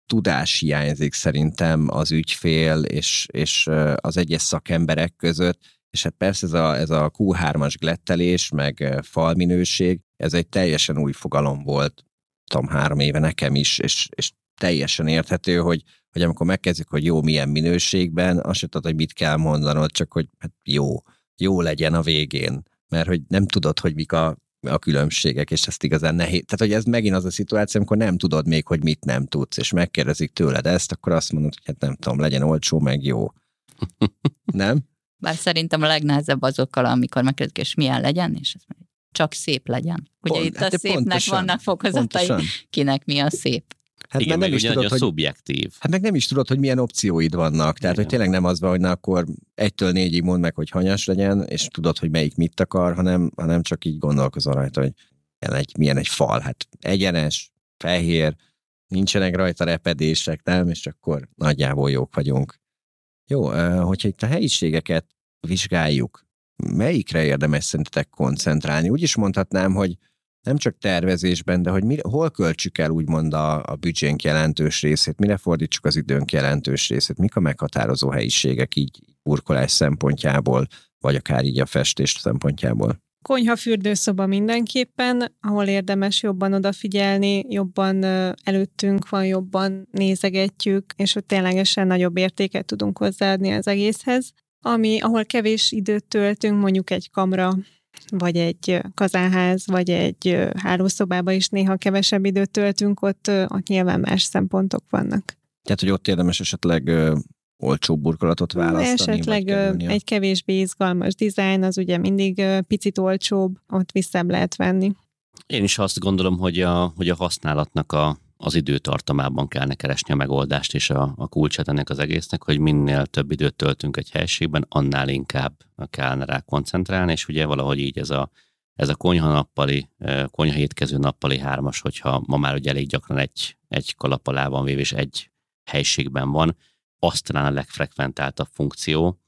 tudás hiányzik szerintem az ügyfél és, és az egyes szakemberek között, és hát persze ez a, ez a Q3-as glettelés, meg falminőség, ez egy teljesen új fogalom volt, tudom, három éve nekem is, és, és teljesen érthető, hogy, hogy amikor megkezdjük, hogy jó, milyen minőségben, azt sem tudod, hogy mit kell mondanod, csak hogy hát jó, jó legyen a végén. Mert hogy nem tudod, hogy mik a a különbségek, és ezt igazán nehéz. Tehát, hogy ez megint az a szituáció, amikor nem tudod még, hogy mit nem tudsz, és megkérdezik tőled ezt, akkor azt mondod, hogy hát nem tudom, legyen olcsó, meg jó. nem? Bár szerintem a legnehezebb azokkal, amikor megkérdezik, és milyen legyen, és ez csak szép legyen. Ugye Pont, itt a hát szépnek pontosan, vannak fokozatai, pontosan. kinek mi a szép. Hát Igen, nem is tudod, hogy, szubjektív. Hát meg nem is tudod, hogy milyen opcióid vannak. Tehát, Igen. hogy tényleg nem az van, hogy na, akkor egytől négyig mond meg, hogy hanyas legyen, és tudod, hogy melyik mit akar, hanem, hanem csak így gondolkozol rajta, hogy milyen egy, milyen egy fal. Hát egyenes, fehér, nincsenek rajta repedések, nem? És akkor nagyjából jók vagyunk. Jó, hogyha itt a helyiségeket vizsgáljuk, melyikre érdemes szerintetek koncentrálni? Úgy is mondhatnám, hogy nem csak tervezésben, de hogy mi, hol költsük el úgymond a, a büdzsénk jelentős részét, mire fordítsuk az időnk jelentős részét, mik a meghatározó helyiségek így burkolás szempontjából, vagy akár így a festés szempontjából. Konyha fürdőszoba mindenképpen, ahol érdemes jobban odafigyelni, jobban előttünk van, jobban nézegetjük, és hogy ténylegesen nagyobb értéket tudunk hozzáadni az egészhez. Ami, ahol kevés időt töltünk, mondjuk egy kamra vagy egy kazánház, vagy egy hálószobába is néha kevesebb időt töltünk, ott, ott nyilván más szempontok vannak. Tehát, hogy ott érdemes esetleg olcsóbb burkolatot választani? Esetleg egy kevésbé izgalmas dizájn, az ugye mindig picit olcsóbb, ott vissza lehet venni. Én is azt gondolom, hogy a, hogy a használatnak a, az időtartamában kellene keresni a megoldást és a, a kulcsát ennek az egésznek, hogy minél több időt töltünk egy helységben, annál inkább kellene rá koncentrálni, és ugye valahogy így ez a, ez a konyha nappali, konyha étkező nappali hármas, hogyha ma már ugye elég gyakran egy, egy kalap alá van véve, és egy helységben van, az talán a legfrekventáltabb funkció,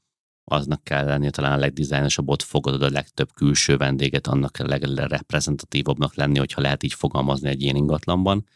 aznak kell lenni talán a legdizájnosabb, ott fogadod a legtöbb külső vendéget, annak a legreprezentatívabbnak lenni, hogyha lehet így fogalmazni egy ilyen ingatlanban,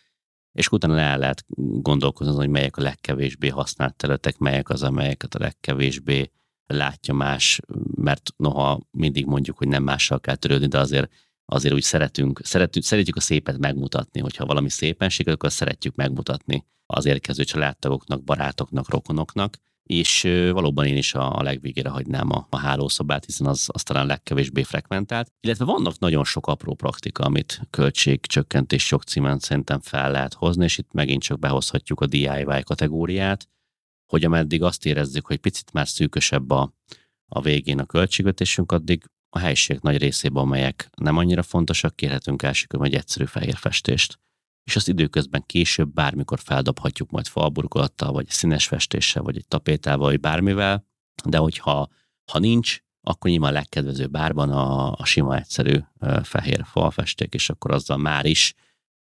és utána el lehet gondolkozni, hogy melyek a legkevésbé használt területek, melyek az, amelyeket a legkevésbé látja más, mert noha mindig mondjuk, hogy nem mással kell törődni, de azért azért úgy szeretünk, szeretünk, szeretjük a szépet megmutatni, hogyha valami szépenség, akkor szeretjük megmutatni az érkező családtagoknak, barátoknak, rokonoknak, és valóban én is a, legvégére hagynám a, a hálószobát, hiszen az, az talán legkevésbé frekventált. Illetve vannak nagyon sok apró praktika, amit költségcsökkentés sok címen szerintem fel lehet hozni, és itt megint csak behozhatjuk a DIY kategóriát, hogy ameddig azt érezzük, hogy picit már szűkösebb a, a végén a költségvetésünk, addig a helység nagy részében, amelyek nem annyira fontosak, kérhetünk elsőkön egy egyszerű fehér festést és azt időközben később bármikor feldobhatjuk majd falburkolattal, vagy színes festéssel, vagy egy tapétával, vagy bármivel, de hogyha ha nincs, akkor nyilván a legkedvezőbb bárban a, a sima egyszerű fehér falfesték, és akkor azzal már is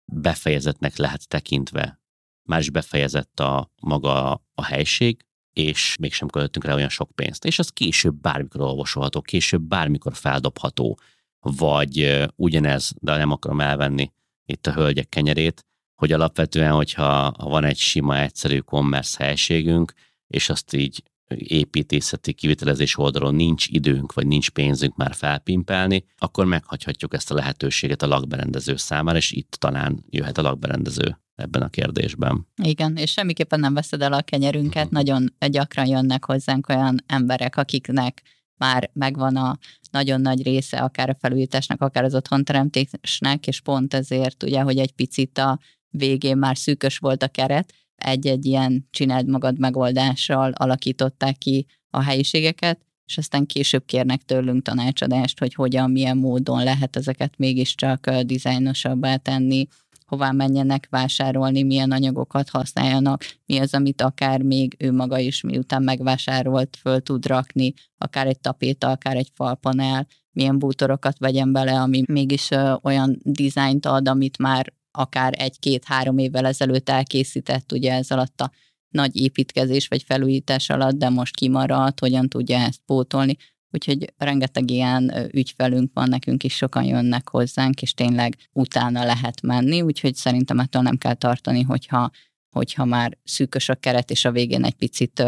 befejezetnek lehet tekintve, már is befejezett a maga a helység, és mégsem költöttünk rá olyan sok pénzt. És az később bármikor olvasható, később bármikor feldobható, vagy ugyanez, de nem akarom elvenni itt a hölgyek kenyerét, hogy alapvetően, hogyha van egy sima, egyszerű commerce helységünk, és azt így építészeti kivitelezés oldalon nincs időnk, vagy nincs pénzünk már felpimpelni, akkor meghagyhatjuk ezt a lehetőséget a lakberendező számára, és itt talán jöhet a lakberendező ebben a kérdésben. Igen, és semmiképpen nem veszed el a kenyerünket, uh-huh. nagyon gyakran jönnek hozzánk olyan emberek, akiknek már megvan a nagyon nagy része akár a felújításnak, akár az otthonteremtésnek, és pont ezért ugye, hogy egy picit a végén már szűkös volt a keret, egy-egy ilyen csináld magad megoldással alakították ki a helyiségeket, és aztán később kérnek tőlünk tanácsadást, hogy hogyan, milyen módon lehet ezeket mégiscsak dizájnosabbá tenni, hová menjenek vásárolni, milyen anyagokat használjanak, mi az, amit akár még ő maga is miután megvásárolt föl tud rakni, akár egy tapéta, akár egy falpanel, milyen bútorokat vegyen bele, ami mégis olyan dizájnt ad, amit már akár egy-két-három évvel ezelőtt elkészített, ugye ez alatt a nagy építkezés vagy felújítás alatt, de most kimaradt, hogyan tudja ezt pótolni. Úgyhogy rengeteg ilyen ügyfelünk van, nekünk is sokan jönnek hozzánk, és tényleg utána lehet menni, úgyhogy szerintem ettől nem kell tartani, hogyha, hogyha már szűkös a keret, és a végén egy picit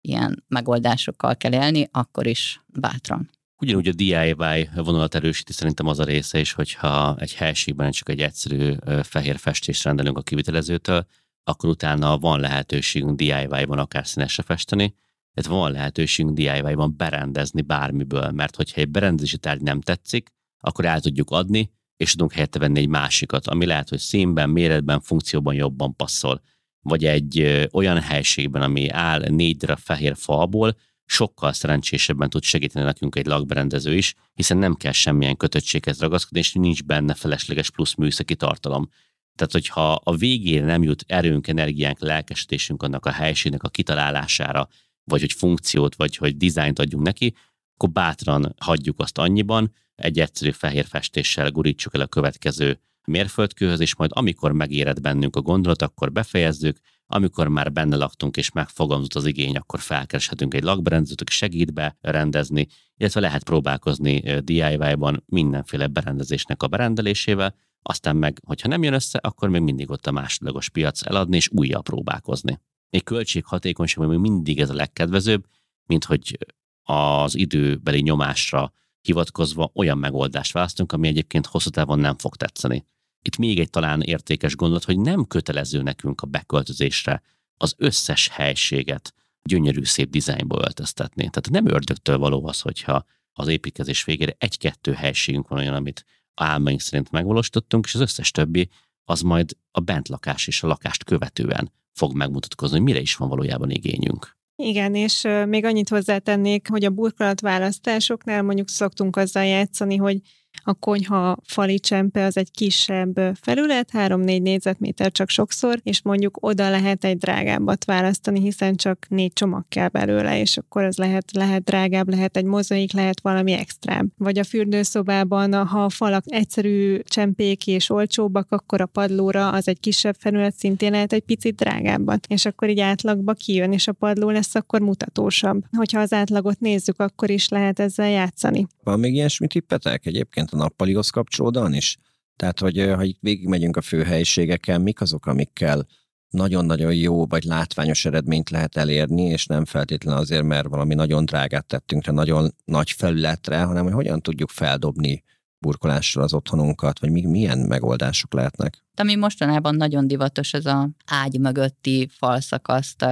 ilyen megoldásokkal kell élni, akkor is bátran. Ugyanúgy a DIY vonalat erősíti szerintem az a része is, hogyha egy helységben csak egy egyszerű fehér festést rendelünk a kivitelezőtől, akkor utána van lehetőségünk DIY-ban akár színesre festeni, tehát van lehetőségünk DIY-ban berendezni bármiből, mert hogyha egy berendezési tárgy nem tetszik, akkor el tudjuk adni, és tudunk helyette venni egy másikat, ami lehet, hogy színben, méretben, funkcióban jobban passzol. Vagy egy olyan helységben, ami áll négy darab fehér falból, sokkal szerencsésebben tud segíteni nekünk egy lakberendező is, hiszen nem kell semmilyen kötöttséghez ragaszkodni, és nincs benne felesleges plusz műszaki tartalom. Tehát, hogyha a végére nem jut erőnk, energiánk, lelkesedésünk annak a helységnek a kitalálására, vagy hogy funkciót, vagy hogy dizájnt adjunk neki, akkor bátran hagyjuk azt annyiban, egy egyszerű fehér festéssel gurítsuk el a következő mérföldkőhöz, és majd amikor megéred bennünk a gondolat, akkor befejezzük, amikor már benne laktunk és megfogalmazott az igény, akkor felkereshetünk egy lakberendezőt, aki segít be rendezni, illetve lehet próbálkozni DIY-ban mindenféle berendezésnek a berendelésével, aztán meg, hogyha nem jön össze, akkor még mindig ott a másodlagos piac eladni és újra próbálkozni egy költséghatékonyság még mindig ez a legkedvezőbb, mint hogy az időbeli nyomásra hivatkozva olyan megoldást választunk, ami egyébként hosszú távon nem fog tetszeni. Itt még egy talán értékes gondolat, hogy nem kötelező nekünk a beköltözésre az összes helységet gyönyörű szép dizájnba öltöztetni. Tehát nem ördögtől való az, hogyha az építkezés végére egy-kettő helységünk van olyan, amit álmaink szerint megvalósítottunk, és az összes többi az majd a bentlakás és a lakást követően fog megmutatkozni, hogy mire is van valójában igényünk. Igen, és még annyit hozzátennék, hogy a burkolatválasztásoknál mondjuk szoktunk azzal játszani, hogy a konyha fali csempe az egy kisebb felület, 3-4 négyzetméter csak sokszor, és mondjuk oda lehet egy drágábbat választani, hiszen csak négy csomag kell belőle, és akkor az lehet, lehet drágább, lehet egy mozaik, lehet valami extra. Vagy a fürdőszobában, ha a falak egyszerű csempék és olcsóbbak, akkor a padlóra az egy kisebb felület szintén lehet egy picit drágábbat, és akkor így átlagba kijön, és a padló lesz akkor mutatósabb. Hogyha az átlagot nézzük, akkor is lehet ezzel játszani. Van még ilyen tippetek egyébként a nappalihoz kapcsolódóan is? Tehát, hogy ha itt végigmegyünk a főhelyiségeken, mik azok, amikkel nagyon-nagyon jó vagy látványos eredményt lehet elérni, és nem feltétlenül azért, mert valami nagyon drágát tettünk rá, nagyon nagy felületre, hanem hogy hogyan tudjuk feldobni burkolásra az otthonunkat, vagy milyen megoldások lehetnek. Ami mostanában nagyon divatos, ez a ágy mögötti falszakaszt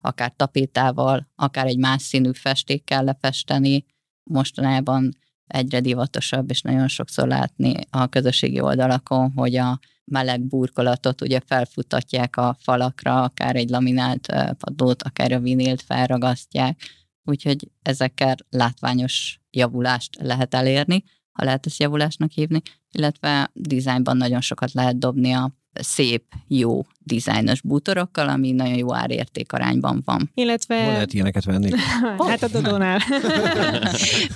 akár tapétával, akár egy más színű festékkel lefesteni. Mostanában egyre divatosabb, és nagyon sokszor látni a közösségi oldalakon, hogy a meleg burkolatot ugye felfutatják a falakra, akár egy laminált padlót, akár a vinilt felragasztják, úgyhogy ezekkel látványos javulást lehet elérni, ha lehet ezt javulásnak hívni, illetve dizájnban nagyon sokat lehet dobni a szép, jó dizájnos bútorokkal, ami nagyon jó árérték arányban van. Illetve... Hol lehet ilyeneket venni? hát a Dodónál.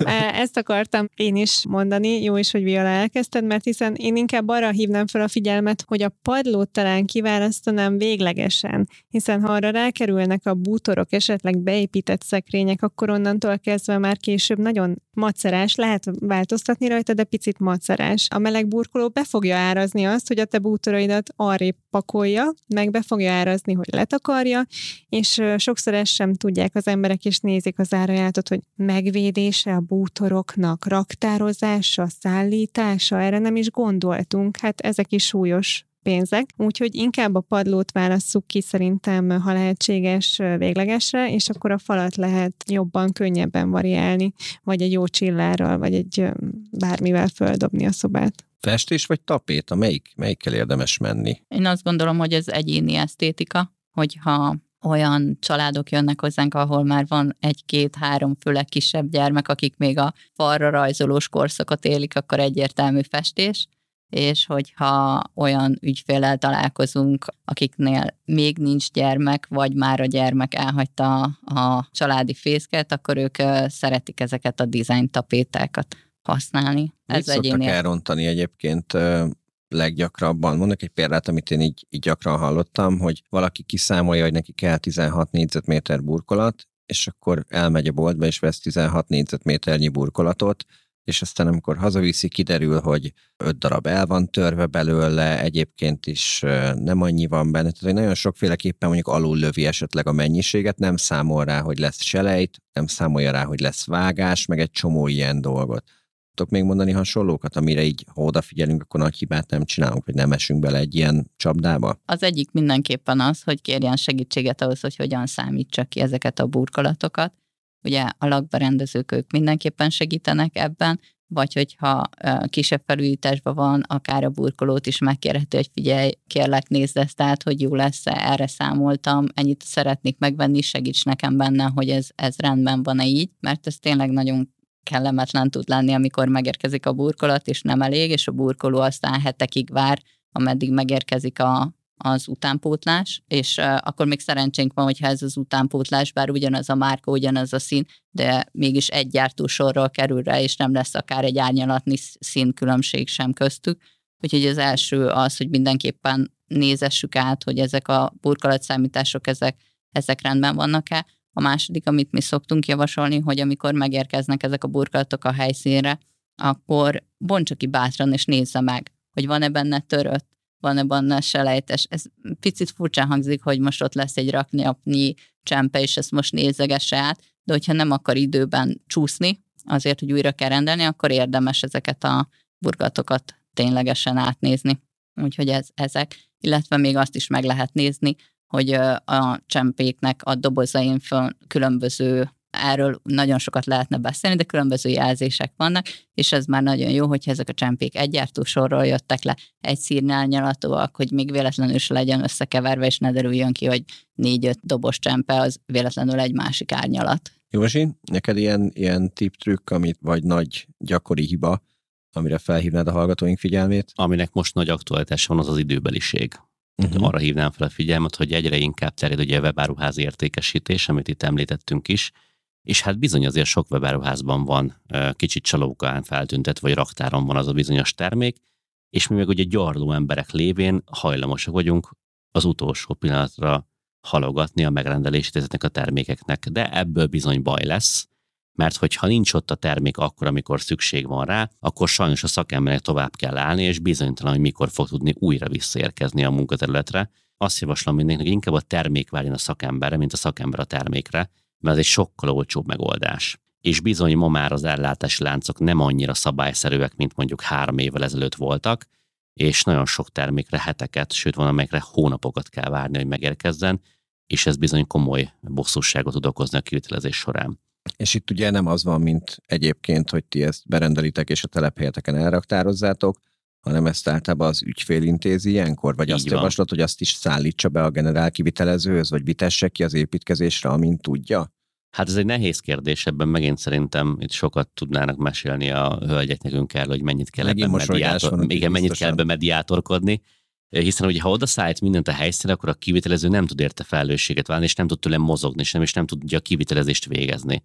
Ezt akartam én is mondani, jó is, hogy Viola elkezdted, mert hiszen én inkább arra hívnám fel a figyelmet, hogy a padlót talán kiválasztanám véglegesen, hiszen ha arra rákerülnek a bútorok, esetleg beépített szekrények, akkor onnantól kezdve már később nagyon macerás, lehet változtatni rajta, de picit macerás. A meleg burkoló be fogja árazni azt, hogy a te bútoraidat arrébb pakolja, meg be fogja árazni, hogy letakarja, és sokszor ezt sem tudják az emberek, és nézik az árajátot, hogy megvédése a bútoroknak, raktározása, szállítása, erre nem is gondoltunk, hát ezek is súlyos pénzek, úgyhogy inkább a padlót válasszuk ki szerintem, ha lehetséges véglegesre, és akkor a falat lehet jobban, könnyebben variálni, vagy egy jó csillárral, vagy egy bármivel földobni a szobát. Festés vagy tapéta? Melyik, melyikkel érdemes menni? Én azt gondolom, hogy ez egyéni esztétika, hogyha olyan családok jönnek hozzánk, ahol már van egy-két-három, főleg kisebb gyermek, akik még a falra rajzolós korszakot élik, akkor egyértelmű festés, és hogyha olyan ügyfélel találkozunk, akiknél még nincs gyermek, vagy már a gyermek elhagyta a családi fészket, akkor ők szeretik ezeket a design tapétákat használni. Ez Mit szoktak elrontani egyébként leggyakrabban? Mondok egy példát, amit én így, így gyakran hallottam, hogy valaki kiszámolja, hogy neki kell 16 négyzetméter burkolat, és akkor elmegy a boltba, és vesz 16 négyzetméternyi burkolatot, és aztán amikor hazaviszi, kiderül, hogy öt darab el van törve belőle, egyébként is nem annyi van benne, tehát hogy nagyon sokféleképpen mondjuk alul lövi esetleg a mennyiséget, nem számol rá, hogy lesz selejt, nem számolja rá, hogy lesz vágás, meg egy csomó ilyen dolgot. Tudok még mondani hasonlókat, amire így, ha odafigyelünk, akkor nagy hibát nem csinálunk, hogy nem esünk bele egy ilyen csapdába? Az egyik mindenképpen az, hogy kérjen segítséget ahhoz, hogy hogyan számítsa ki ezeket a burkolatokat. Ugye a lakberendezők ők mindenképpen segítenek ebben, vagy hogyha kisebb felújításban van, akár a burkolót is megkérheti, hogy figyelj, kérlek nézd ezt át, hogy jó lesz-e, erre számoltam, ennyit szeretnék megvenni, segíts nekem benne, hogy ez, ez rendben van-e így, mert ez tényleg nagyon kellemetlen tud lenni, amikor megérkezik a burkolat, és nem elég, és a burkoló aztán hetekig vár, ameddig megérkezik a, az utánpótlás, és uh, akkor még szerencsénk van, hogyha ez az utánpótlás, bár ugyanaz a márka, ugyanaz a szín, de mégis egy gyártósorról kerül rá, és nem lesz akár egy árnyalatni színkülönbség sem köztük. Úgyhogy az első az, hogy mindenképpen nézessük át, hogy ezek a burkolatszámítások, ezek, ezek rendben vannak-e. A második, amit mi szoktunk javasolni, hogy amikor megérkeznek ezek a burkolatok a helyszínre, akkor bontsa ki bátran, és nézze meg, hogy van-e benne törött, van-e benne selejtes. Ez picit furcsán hangzik, hogy most ott lesz egy rakniapnyi csempe, és ezt most nézegesse át, de hogyha nem akar időben csúszni, azért, hogy újra kell rendelni, akkor érdemes ezeket a burgatokat ténylegesen átnézni. Úgyhogy ez, ezek, illetve még azt is meg lehet nézni, hogy a csempéknek a dobozain föl különböző erről nagyon sokat lehetne beszélni, de különböző jelzések vannak, és ez már nagyon jó, hogyha ezek a csempék egy sorról jöttek le, egy szírnálnyalatúak, hogy még véletlenül is legyen összekeverve, és ne derüljön ki, hogy négy-öt dobos csempe az véletlenül egy másik árnyalat. Józsi, neked ilyen, ilyen tip trükk, amit vagy nagy gyakori hiba, amire felhívnád a hallgatóink figyelmét? Aminek most nagy aktualitás van, az az időbeliség. Uh-huh. Arra hívnám fel a figyelmet, hogy egyre inkább terjed ugye a webáruház értékesítés, amit itt említettünk is, és hát bizony azért sok webáruházban van kicsit csalókán feltüntet, vagy raktáron van az a bizonyos termék, és mi meg ugye gyarló emberek lévén hajlamosak vagyunk az utolsó pillanatra halogatni a megrendelését ezeknek a termékeknek, de ebből bizony baj lesz, mert hogyha nincs ott a termék akkor, amikor szükség van rá, akkor sajnos a szakembernek tovább kell állni, és bizonytalan, hogy mikor fog tudni újra visszaérkezni a munkaterületre. Azt javaslom mindenkinek, hogy inkább a termék várjon a szakemberre, mint a szakember a termékre, mert ez egy sokkal olcsóbb megoldás. És bizony ma már az ellátási láncok nem annyira szabályszerűek, mint mondjuk három évvel ezelőtt voltak, és nagyon sok termékre heteket, sőt van, amelyekre hónapokat kell várni, hogy megérkezzen, és ez bizony komoly bosszúságot tud okozni a kivitelezés során. És itt ugye nem az van, mint egyébként, hogy ti ezt berendelitek és a telephelyeteken elraktározzátok, hanem ezt általában az ügyfél intézi ilyenkor, vagy Így azt van. javaslod, hogy azt is szállítsa be a generál kivitelezőhöz, vagy vitesse ki az építkezésre, amint tudja? Hát ez egy nehéz kérdés, ebben megint szerintem itt sokat tudnának mesélni a hölgyek nekünk el, hogy mennyit kell ebben mediátor, igen, mennyit kell ebben mediátorkodni, hiszen ugye ha oda szállít mindent a helyszínre, akkor a kivitelező nem tud érte felelősséget válni, és nem tud tőle mozogni, és nem, és nem tudja a kivitelezést végezni.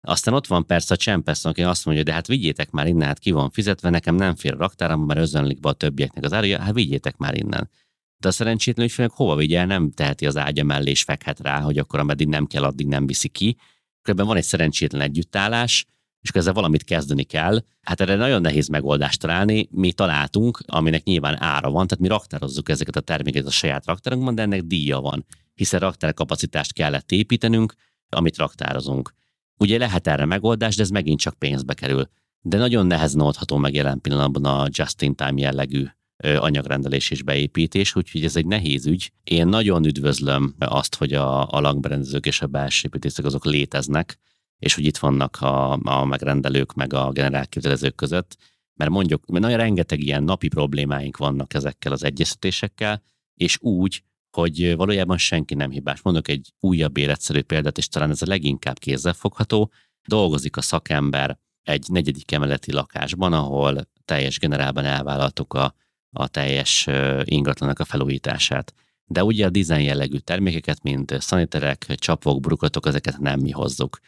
Aztán ott van persze a csempesz, aki azt mondja, de hát vigyétek már innen, hát ki van fizetve, nekem nem fér a raktáram, mert özönlik be a többieknek az ára, hát vigyétek már innen. De a szerencsétlen ügyfélnek hova vigye nem teheti az ágya mellé és fekhet rá, hogy akkor ameddig nem kell, addig nem viszi ki. Ebben van egy szerencsétlen együttállás, és akkor ezzel valamit kezdeni kell. Hát erre nagyon nehéz megoldást találni. Mi találtunk, aminek nyilván ára van, tehát mi raktározzuk ezeket a termékeket a saját raktárunkban, de ennek díja van, hiszen raktárkapacitást kellett építenünk, amit raktározunk. Ugye lehet erre megoldás, de ez megint csak pénzbe kerül. De nagyon nehezen oldható meg jelen pillanatban a just-in-time jellegű anyagrendelés és beépítés, úgyhogy ez egy nehéz ügy. Én nagyon üdvözlöm azt, hogy a, a lakberendezők és a belső építészek azok léteznek, és hogy itt vannak a, a megrendelők meg a generálképzelezők között, mert mondjuk, mert nagyon rengeteg ilyen napi problémáink vannak ezekkel az egyeztetésekkel, és úgy, hogy valójában senki nem hibás. Mondok egy újabb életszerű példát, és talán ez a leginkább kézzelfogható. Dolgozik a szakember egy negyedik emeleti lakásban, ahol teljes generálban elvállaltuk a, a teljes ingatlanak a felújítását. De ugye a dizájn jellegű termékeket, mint szaniterek, csapok, brukatok, ezeket nem mi hozzuk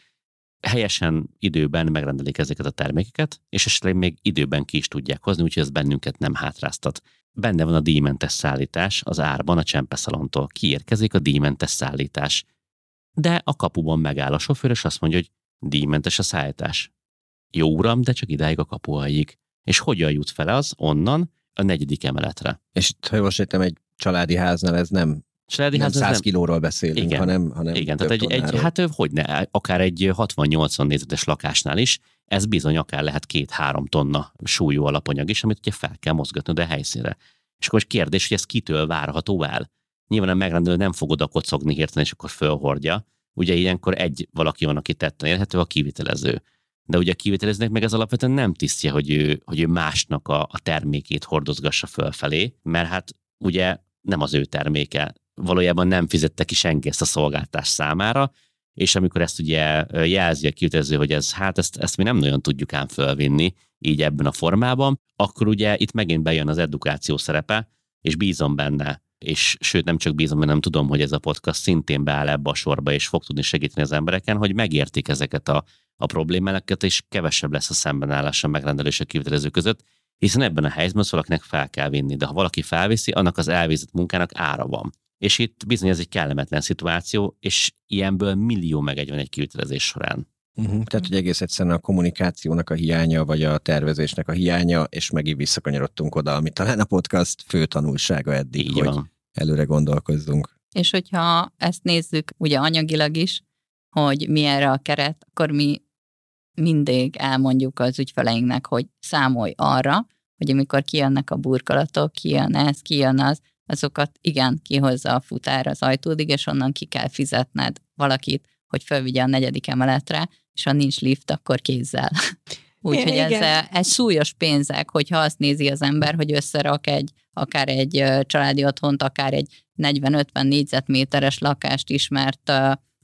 helyesen időben megrendelik ezeket a termékeket, és esetleg még időben ki is tudják hozni, úgyhogy ez bennünket nem hátráztat. Benne van a díjmentes szállítás az árban a csempeszalontól. Kiérkezik a díjmentes szállítás. De a kapuban megáll a sofőr, és azt mondja, hogy díjmentes a szállítás. Jó uram, de csak idáig a kapuaig. És hogyan jut fel az onnan a negyedik emeletre? És ha jól egy családi háznál ez nem Családi nem 100 nem... kilóról beszélünk, igen, hanem, hanem Igen, tehát egy, egy, hát hogy ne, akár egy 60-80 nézetes lakásnál is, ez bizony akár lehet két-három tonna súlyú alapanyag is, amit ugye fel kell mozgatni a helyszínre. És akkor kérdés, hogy ez kitől várható el? Nyilván a megrendelő nem fog oda kocogni hirtelen, és akkor fölhordja. Ugye ilyenkor egy valaki van, aki tetten érhető, a kivitelező. De ugye a kivitelezőnek meg ez alapvetően nem tisztje, hogy ő, hogy ő másnak a, a termékét hordozgassa fölfelé, mert hát ugye nem az ő terméke, valójában nem fizette ki senki ezt a szolgáltást számára, és amikor ezt ugye jelzi a kivitelező, hogy ez, hát ezt, ezt mi nem nagyon tudjuk ám fölvinni így ebben a formában, akkor ugye itt megint bejön az edukáció szerepe, és bízom benne, és sőt nem csak bízom, hanem tudom, hogy ez a podcast szintén beáll ebbe a sorba, és fog tudni segíteni az embereken, hogy megértik ezeket a, a problémákat, és kevesebb lesz a szembenállás a megrendelő és a kivitelező között, hiszen ebben a helyzetben valakinek fel kell vinni, de ha valaki felviszi, annak az elvégzett munkának ára van. És itt bizony ez egy kellemetlen szituáció, és ilyenből millió meg egy van egy kivitelezés során. Uh-huh. Tehát, hogy egész egyszerűen a kommunikációnak a hiánya, vagy a tervezésnek a hiánya, és megint visszakanyarodtunk oda, ami talán a podcast fő tanulsága eddig, Így hogy van. előre gondolkozzunk. És hogyha ezt nézzük ugye anyagilag is, hogy mi erre a keret, akkor mi mindig elmondjuk az ügyfeleinknek, hogy számolj arra, hogy amikor kijönnek a burkolatok, kijön ez, kijön az, azokat igen, kihozza a futár az ajtódig, és onnan ki kell fizetned valakit, hogy fölvigye a negyedik emeletre, és ha nincs lift, akkor kézzel. Úgyhogy ez, ez súlyos pénzek, hogyha azt nézi az ember, hogy összerak egy, akár egy családi otthont, akár egy 40-50 négyzetméteres lakást is, mert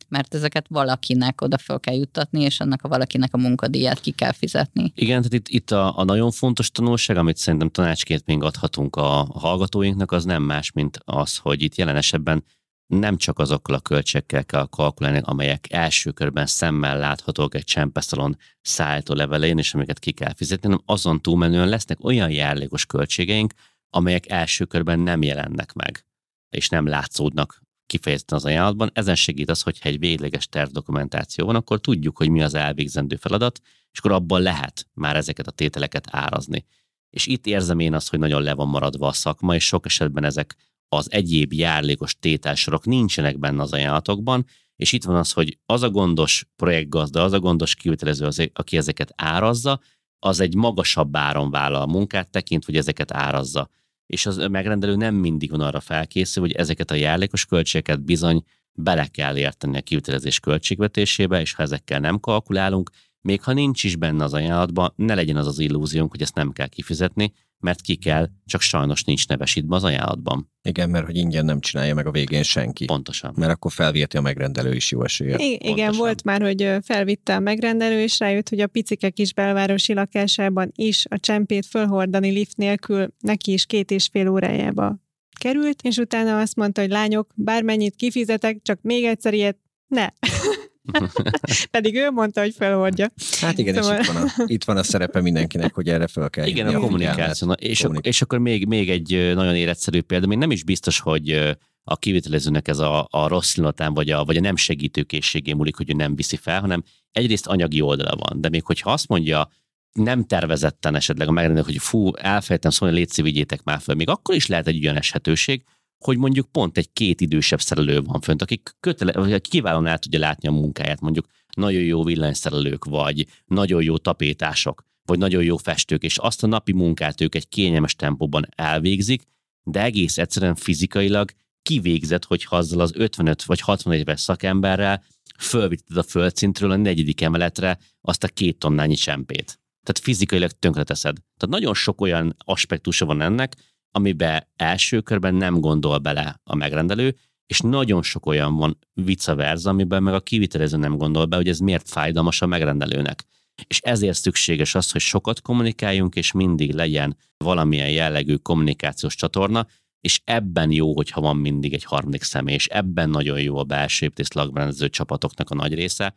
mert ezeket valakinek oda fel kell juttatni, és annak a valakinek a munkadíját ki kell fizetni. Igen, tehát itt, itt a, a nagyon fontos tanulság, amit szerintem tanácsként még adhatunk a hallgatóinknak, az nem más, mint az, hogy itt jelen esetben nem csak azokkal a költségekkel kell kalkulálni, amelyek első körben szemmel láthatók egy csempeszalon szállító levelén, és amiket ki kell fizetni, hanem azon túlmenően lesznek olyan járlékos költségeink, amelyek első körben nem jelennek meg, és nem látszódnak kifejezetten az ajánlatban. Ezen segít az, hogyha egy végleges tervdokumentáció van, akkor tudjuk, hogy mi az elvégzendő feladat, és akkor abban lehet már ezeket a tételeket árazni. És itt érzem én azt, hogy nagyon le van maradva a szakma, és sok esetben ezek az egyéb járlékos tételsorok nincsenek benne az ajánlatokban, és itt van az, hogy az a gondos projektgazda, az a gondos kivitelező, az, aki ezeket árazza, az egy magasabb áron vállal a munkát, tekint, hogy ezeket árazza. És az megrendelő nem mindig van arra felkészül, hogy ezeket a járlékos költségeket bizony bele kell érteni a kivitelezés költségvetésébe, és ha ezekkel nem kalkulálunk, még ha nincs is benne az ajánlatban, ne legyen az az illúziónk, hogy ezt nem kell kifizetni, mert ki kell, csak sajnos nincs nevesítve az ajánlatban. Igen, mert hogy ingyen nem csinálja meg a végén senki. Pontosan. Mert akkor felviheti a megrendelő is jó esélye. I- igen, Pontosan. volt már, hogy felvitte a megrendelő, és rájött, hogy a picike kis belvárosi lakásában is a csempét fölhordani lift nélkül neki is két és fél órájába került, és utána azt mondta, hogy lányok, bármennyit kifizetek, csak még egyszer ilyet ne. Pedig ő mondta, hogy felhordja. Hát igen, szóval... és itt van, a, itt van a szerepe mindenkinek, hogy erre fel kell Igen, a kommunikáció. És, kommunik- és akkor még, még egy nagyon életszerű példa, még nem is biztos, hogy a kivitelezőnek ez a, a rossz pillanatán, vagy a, vagy a nem segítő készségé múlik, hogy ő nem viszi fel, hanem egyrészt anyagi oldala van. De még hogyha azt mondja, nem tervezetten esetleg a megrendelő, hogy fú, elfelejtem szólni, légy vigyétek már fel, még akkor is lehet egy olyan eshetőség, hogy mondjuk pont egy két idősebb szerelő van fönt, akik kötele, kiválóan el tudja látni a munkáját, mondjuk nagyon jó villanyszerelők, vagy nagyon jó tapétások, vagy nagyon jó festők, és azt a napi munkát ők egy kényelmes tempóban elvégzik, de egész egyszerűen fizikailag kivégzett, hogy azzal az 55 vagy 60 éves szakemberrel fölvitted a földszintről a negyedik emeletre azt a két tonnányi csempét. Tehát fizikailag tönkreteszed. Tehát nagyon sok olyan aspektusa van ennek, amiben első körben nem gondol bele a megrendelő, és nagyon sok olyan van vice versa, amiben meg a kivitelező nem gondol be, hogy ez miért fájdalmas a megrendelőnek. És ezért szükséges az, hogy sokat kommunikáljunk, és mindig legyen valamilyen jellegű kommunikációs csatorna, és ebben jó, hogyha van mindig egy harmadik személy, és ebben nagyon jó a belső építész lakberendező csapatoknak a nagy része,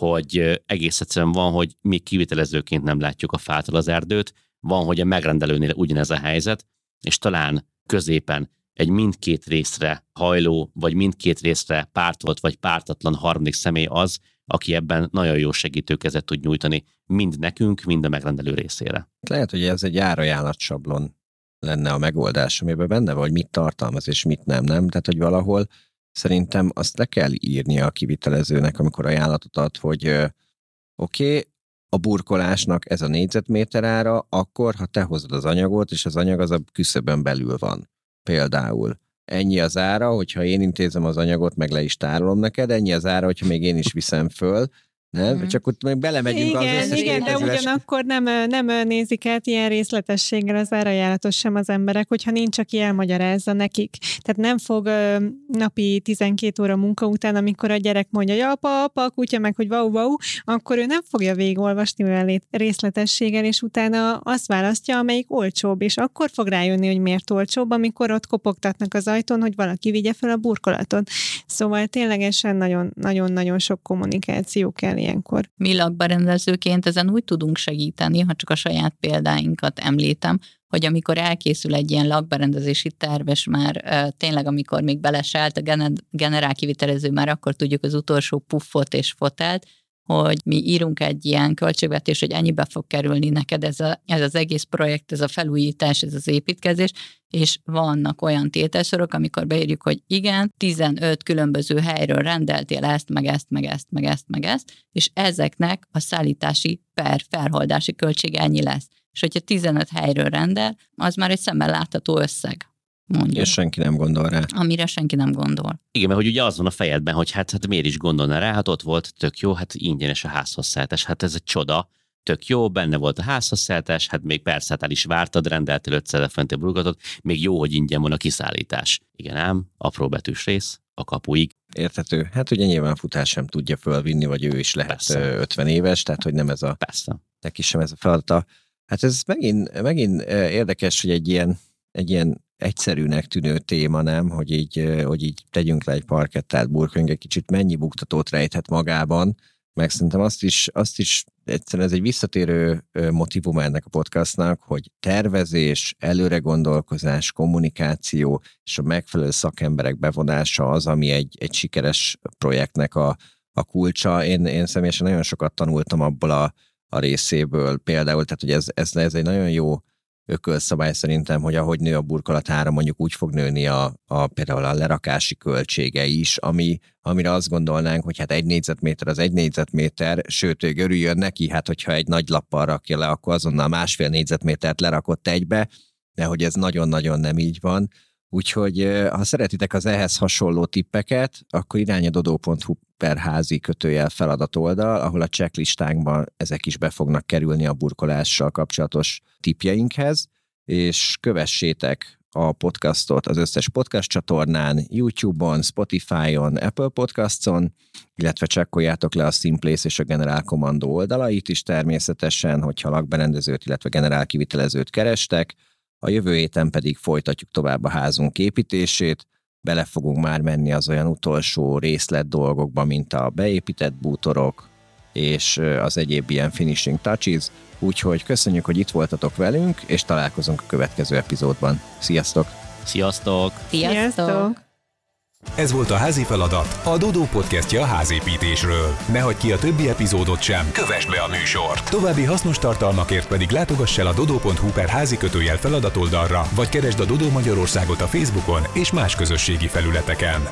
hogy egész egyszerűen van, hogy mi kivitelezőként nem látjuk a fától az erdőt, van, hogy a megrendelőnél ugyanez a helyzet, és talán középen egy mindkét részre hajló, vagy mindkét részre pártolt, vagy pártatlan harmadik személy az, aki ebben nagyon jó segítőkezet tud nyújtani, mind nekünk, mind a megrendelő részére. Lehet, hogy ez egy árajánlatsablon lenne a megoldás, amiben benne van, hogy mit tartalmaz és mit nem, nem? Tehát, hogy valahol szerintem azt le kell írnia a kivitelezőnek, amikor ajánlatot ad, hogy oké, okay, a burkolásnak ez a négyzetméter ára, akkor, ha te hozod az anyagot, és az anyag az a küszöbön belül van. Például ennyi az ára, hogyha én intézem az anyagot, meg le is tárolom neked, ennyi az ára, hogyha még én is viszem föl, nem? Mm. Csak ott még belemegyünk igen, az összes Igen, de ugyanakkor nem, nem nézik át ilyen részletességgel az árajánlatos sem az emberek, hogyha nincs, aki elmagyarázza nekik. Tehát nem fog napi 12 óra munka után, amikor a gyerek mondja, hogy apa, apa, a kutya meg, hogy vau, vau, akkor ő nem fogja végigolvasni olyan részletességgel, és utána azt választja, amelyik olcsóbb, és akkor fog rájönni, hogy miért olcsóbb, amikor ott kopogtatnak az ajtón, hogy valaki vigye fel a burkolatot. Szóval ténylegesen nagyon-nagyon sok kommunikáció kell ilyenkor. Mi lakberendezőként ezen úgy tudunk segíteni, ha csak a saját példáinkat említem, hogy amikor elkészül egy ilyen lakberendezési terv, és már e, tényleg amikor még beleselt a generál kivitelező, már akkor tudjuk az utolsó puffot és fotelt, hogy mi írunk egy ilyen költségvetés, hogy ennyibe fog kerülni neked ez, a, ez az egész projekt, ez a felújítás, ez az építkezés, és vannak olyan tételsorok, amikor beírjuk, hogy igen, 15 különböző helyről rendeltél ezt, meg ezt, meg ezt, meg ezt, meg ezt, és ezeknek a szállítási per felholdási költség ennyi lesz. És hogyha 15 helyről rendel, az már egy szemmel látható összeg mondjuk. És senki nem gondol rá. Amire senki nem gondol. Igen, mert hogy ugye az van a fejedben, hogy hát, hát miért is gondolna rá, hát ott volt, tök jó, hát ingyenes a házhozszállítás, hát ez egy csoda, tök jó, benne volt a házhozszállítás, hát még persze hát el is vártad, rendeltél 500 fenti burgatot, még jó, hogy ingyen van a kiszállítás. Igen ám, apró betűs rész, a kapuig. Érthető. Hát ugye nyilván futás sem tudja fölvinni, vagy ő is lehet Persze. ö, 50 éves, tehát hogy nem ez a, Persze. neki sem ez a feladata. Hát ez megint, megint érdekes, hogy egy ilyen, egy ilyen egyszerűnek tűnő téma, nem? Hogy így, hogy így tegyünk le egy parkettát, burkoljunk egy kicsit, mennyi buktatót rejthet magában, meg szerintem azt is, azt is egyszerűen ez egy visszatérő motivum ennek a podcastnak, hogy tervezés, előre gondolkozás, kommunikáció és a megfelelő szakemberek bevonása az, ami egy, egy sikeres projektnek a, a kulcsa. Én, én személyesen nagyon sokat tanultam abból a, a részéből például, tehát hogy ez, ez, ez egy nagyon jó ökölszabály szerintem, hogy ahogy nő a burkolatára, mondjuk úgy fog nőni a, a például a lerakási költsége is, ami, amire azt gondolnánk, hogy hát egy négyzetméter az egy négyzetméter, sőt, ő örüljön neki, hát hogyha egy nagy lappal rakja le, akkor azonnal másfél négyzetmétert lerakott egybe, de hogy ez nagyon-nagyon nem így van. Úgyhogy ha szeretitek az ehhez hasonló tippeket, akkor irány a dodó.hu per házi kötőjel feladat oldal, ahol a checklistánkban ezek is be fognak kerülni a burkolással kapcsolatos tippjeinkhez, és kövessétek a podcastot az összes podcast csatornán, YouTube-on, Spotify-on, Apple Podcasts-on, illetve csekkoljátok le a Simplace és a General Commando oldalait is természetesen, hogyha lakberendezőt, illetve generál kivitelezőt kerestek. A jövő héten pedig folytatjuk tovább a házunk építését, bele fogunk már menni az olyan utolsó részlet dolgokba, mint a beépített bútorok, és az egyéb ilyen finishing touches, úgyhogy köszönjük, hogy itt voltatok velünk, és találkozunk a következő epizódban. Sziasztok! Sziasztok! Sziasztok! Ez volt a házi feladat, a Dodó podcastja a házépítésről. Ne hagyd ki a többi epizódot sem, kövess be a műsort. További hasznos tartalmakért pedig látogass el a dodó.hu per házi kötőjel feladatoldalra, vagy keresd a Dodó Magyarországot a Facebookon és más közösségi felületeken.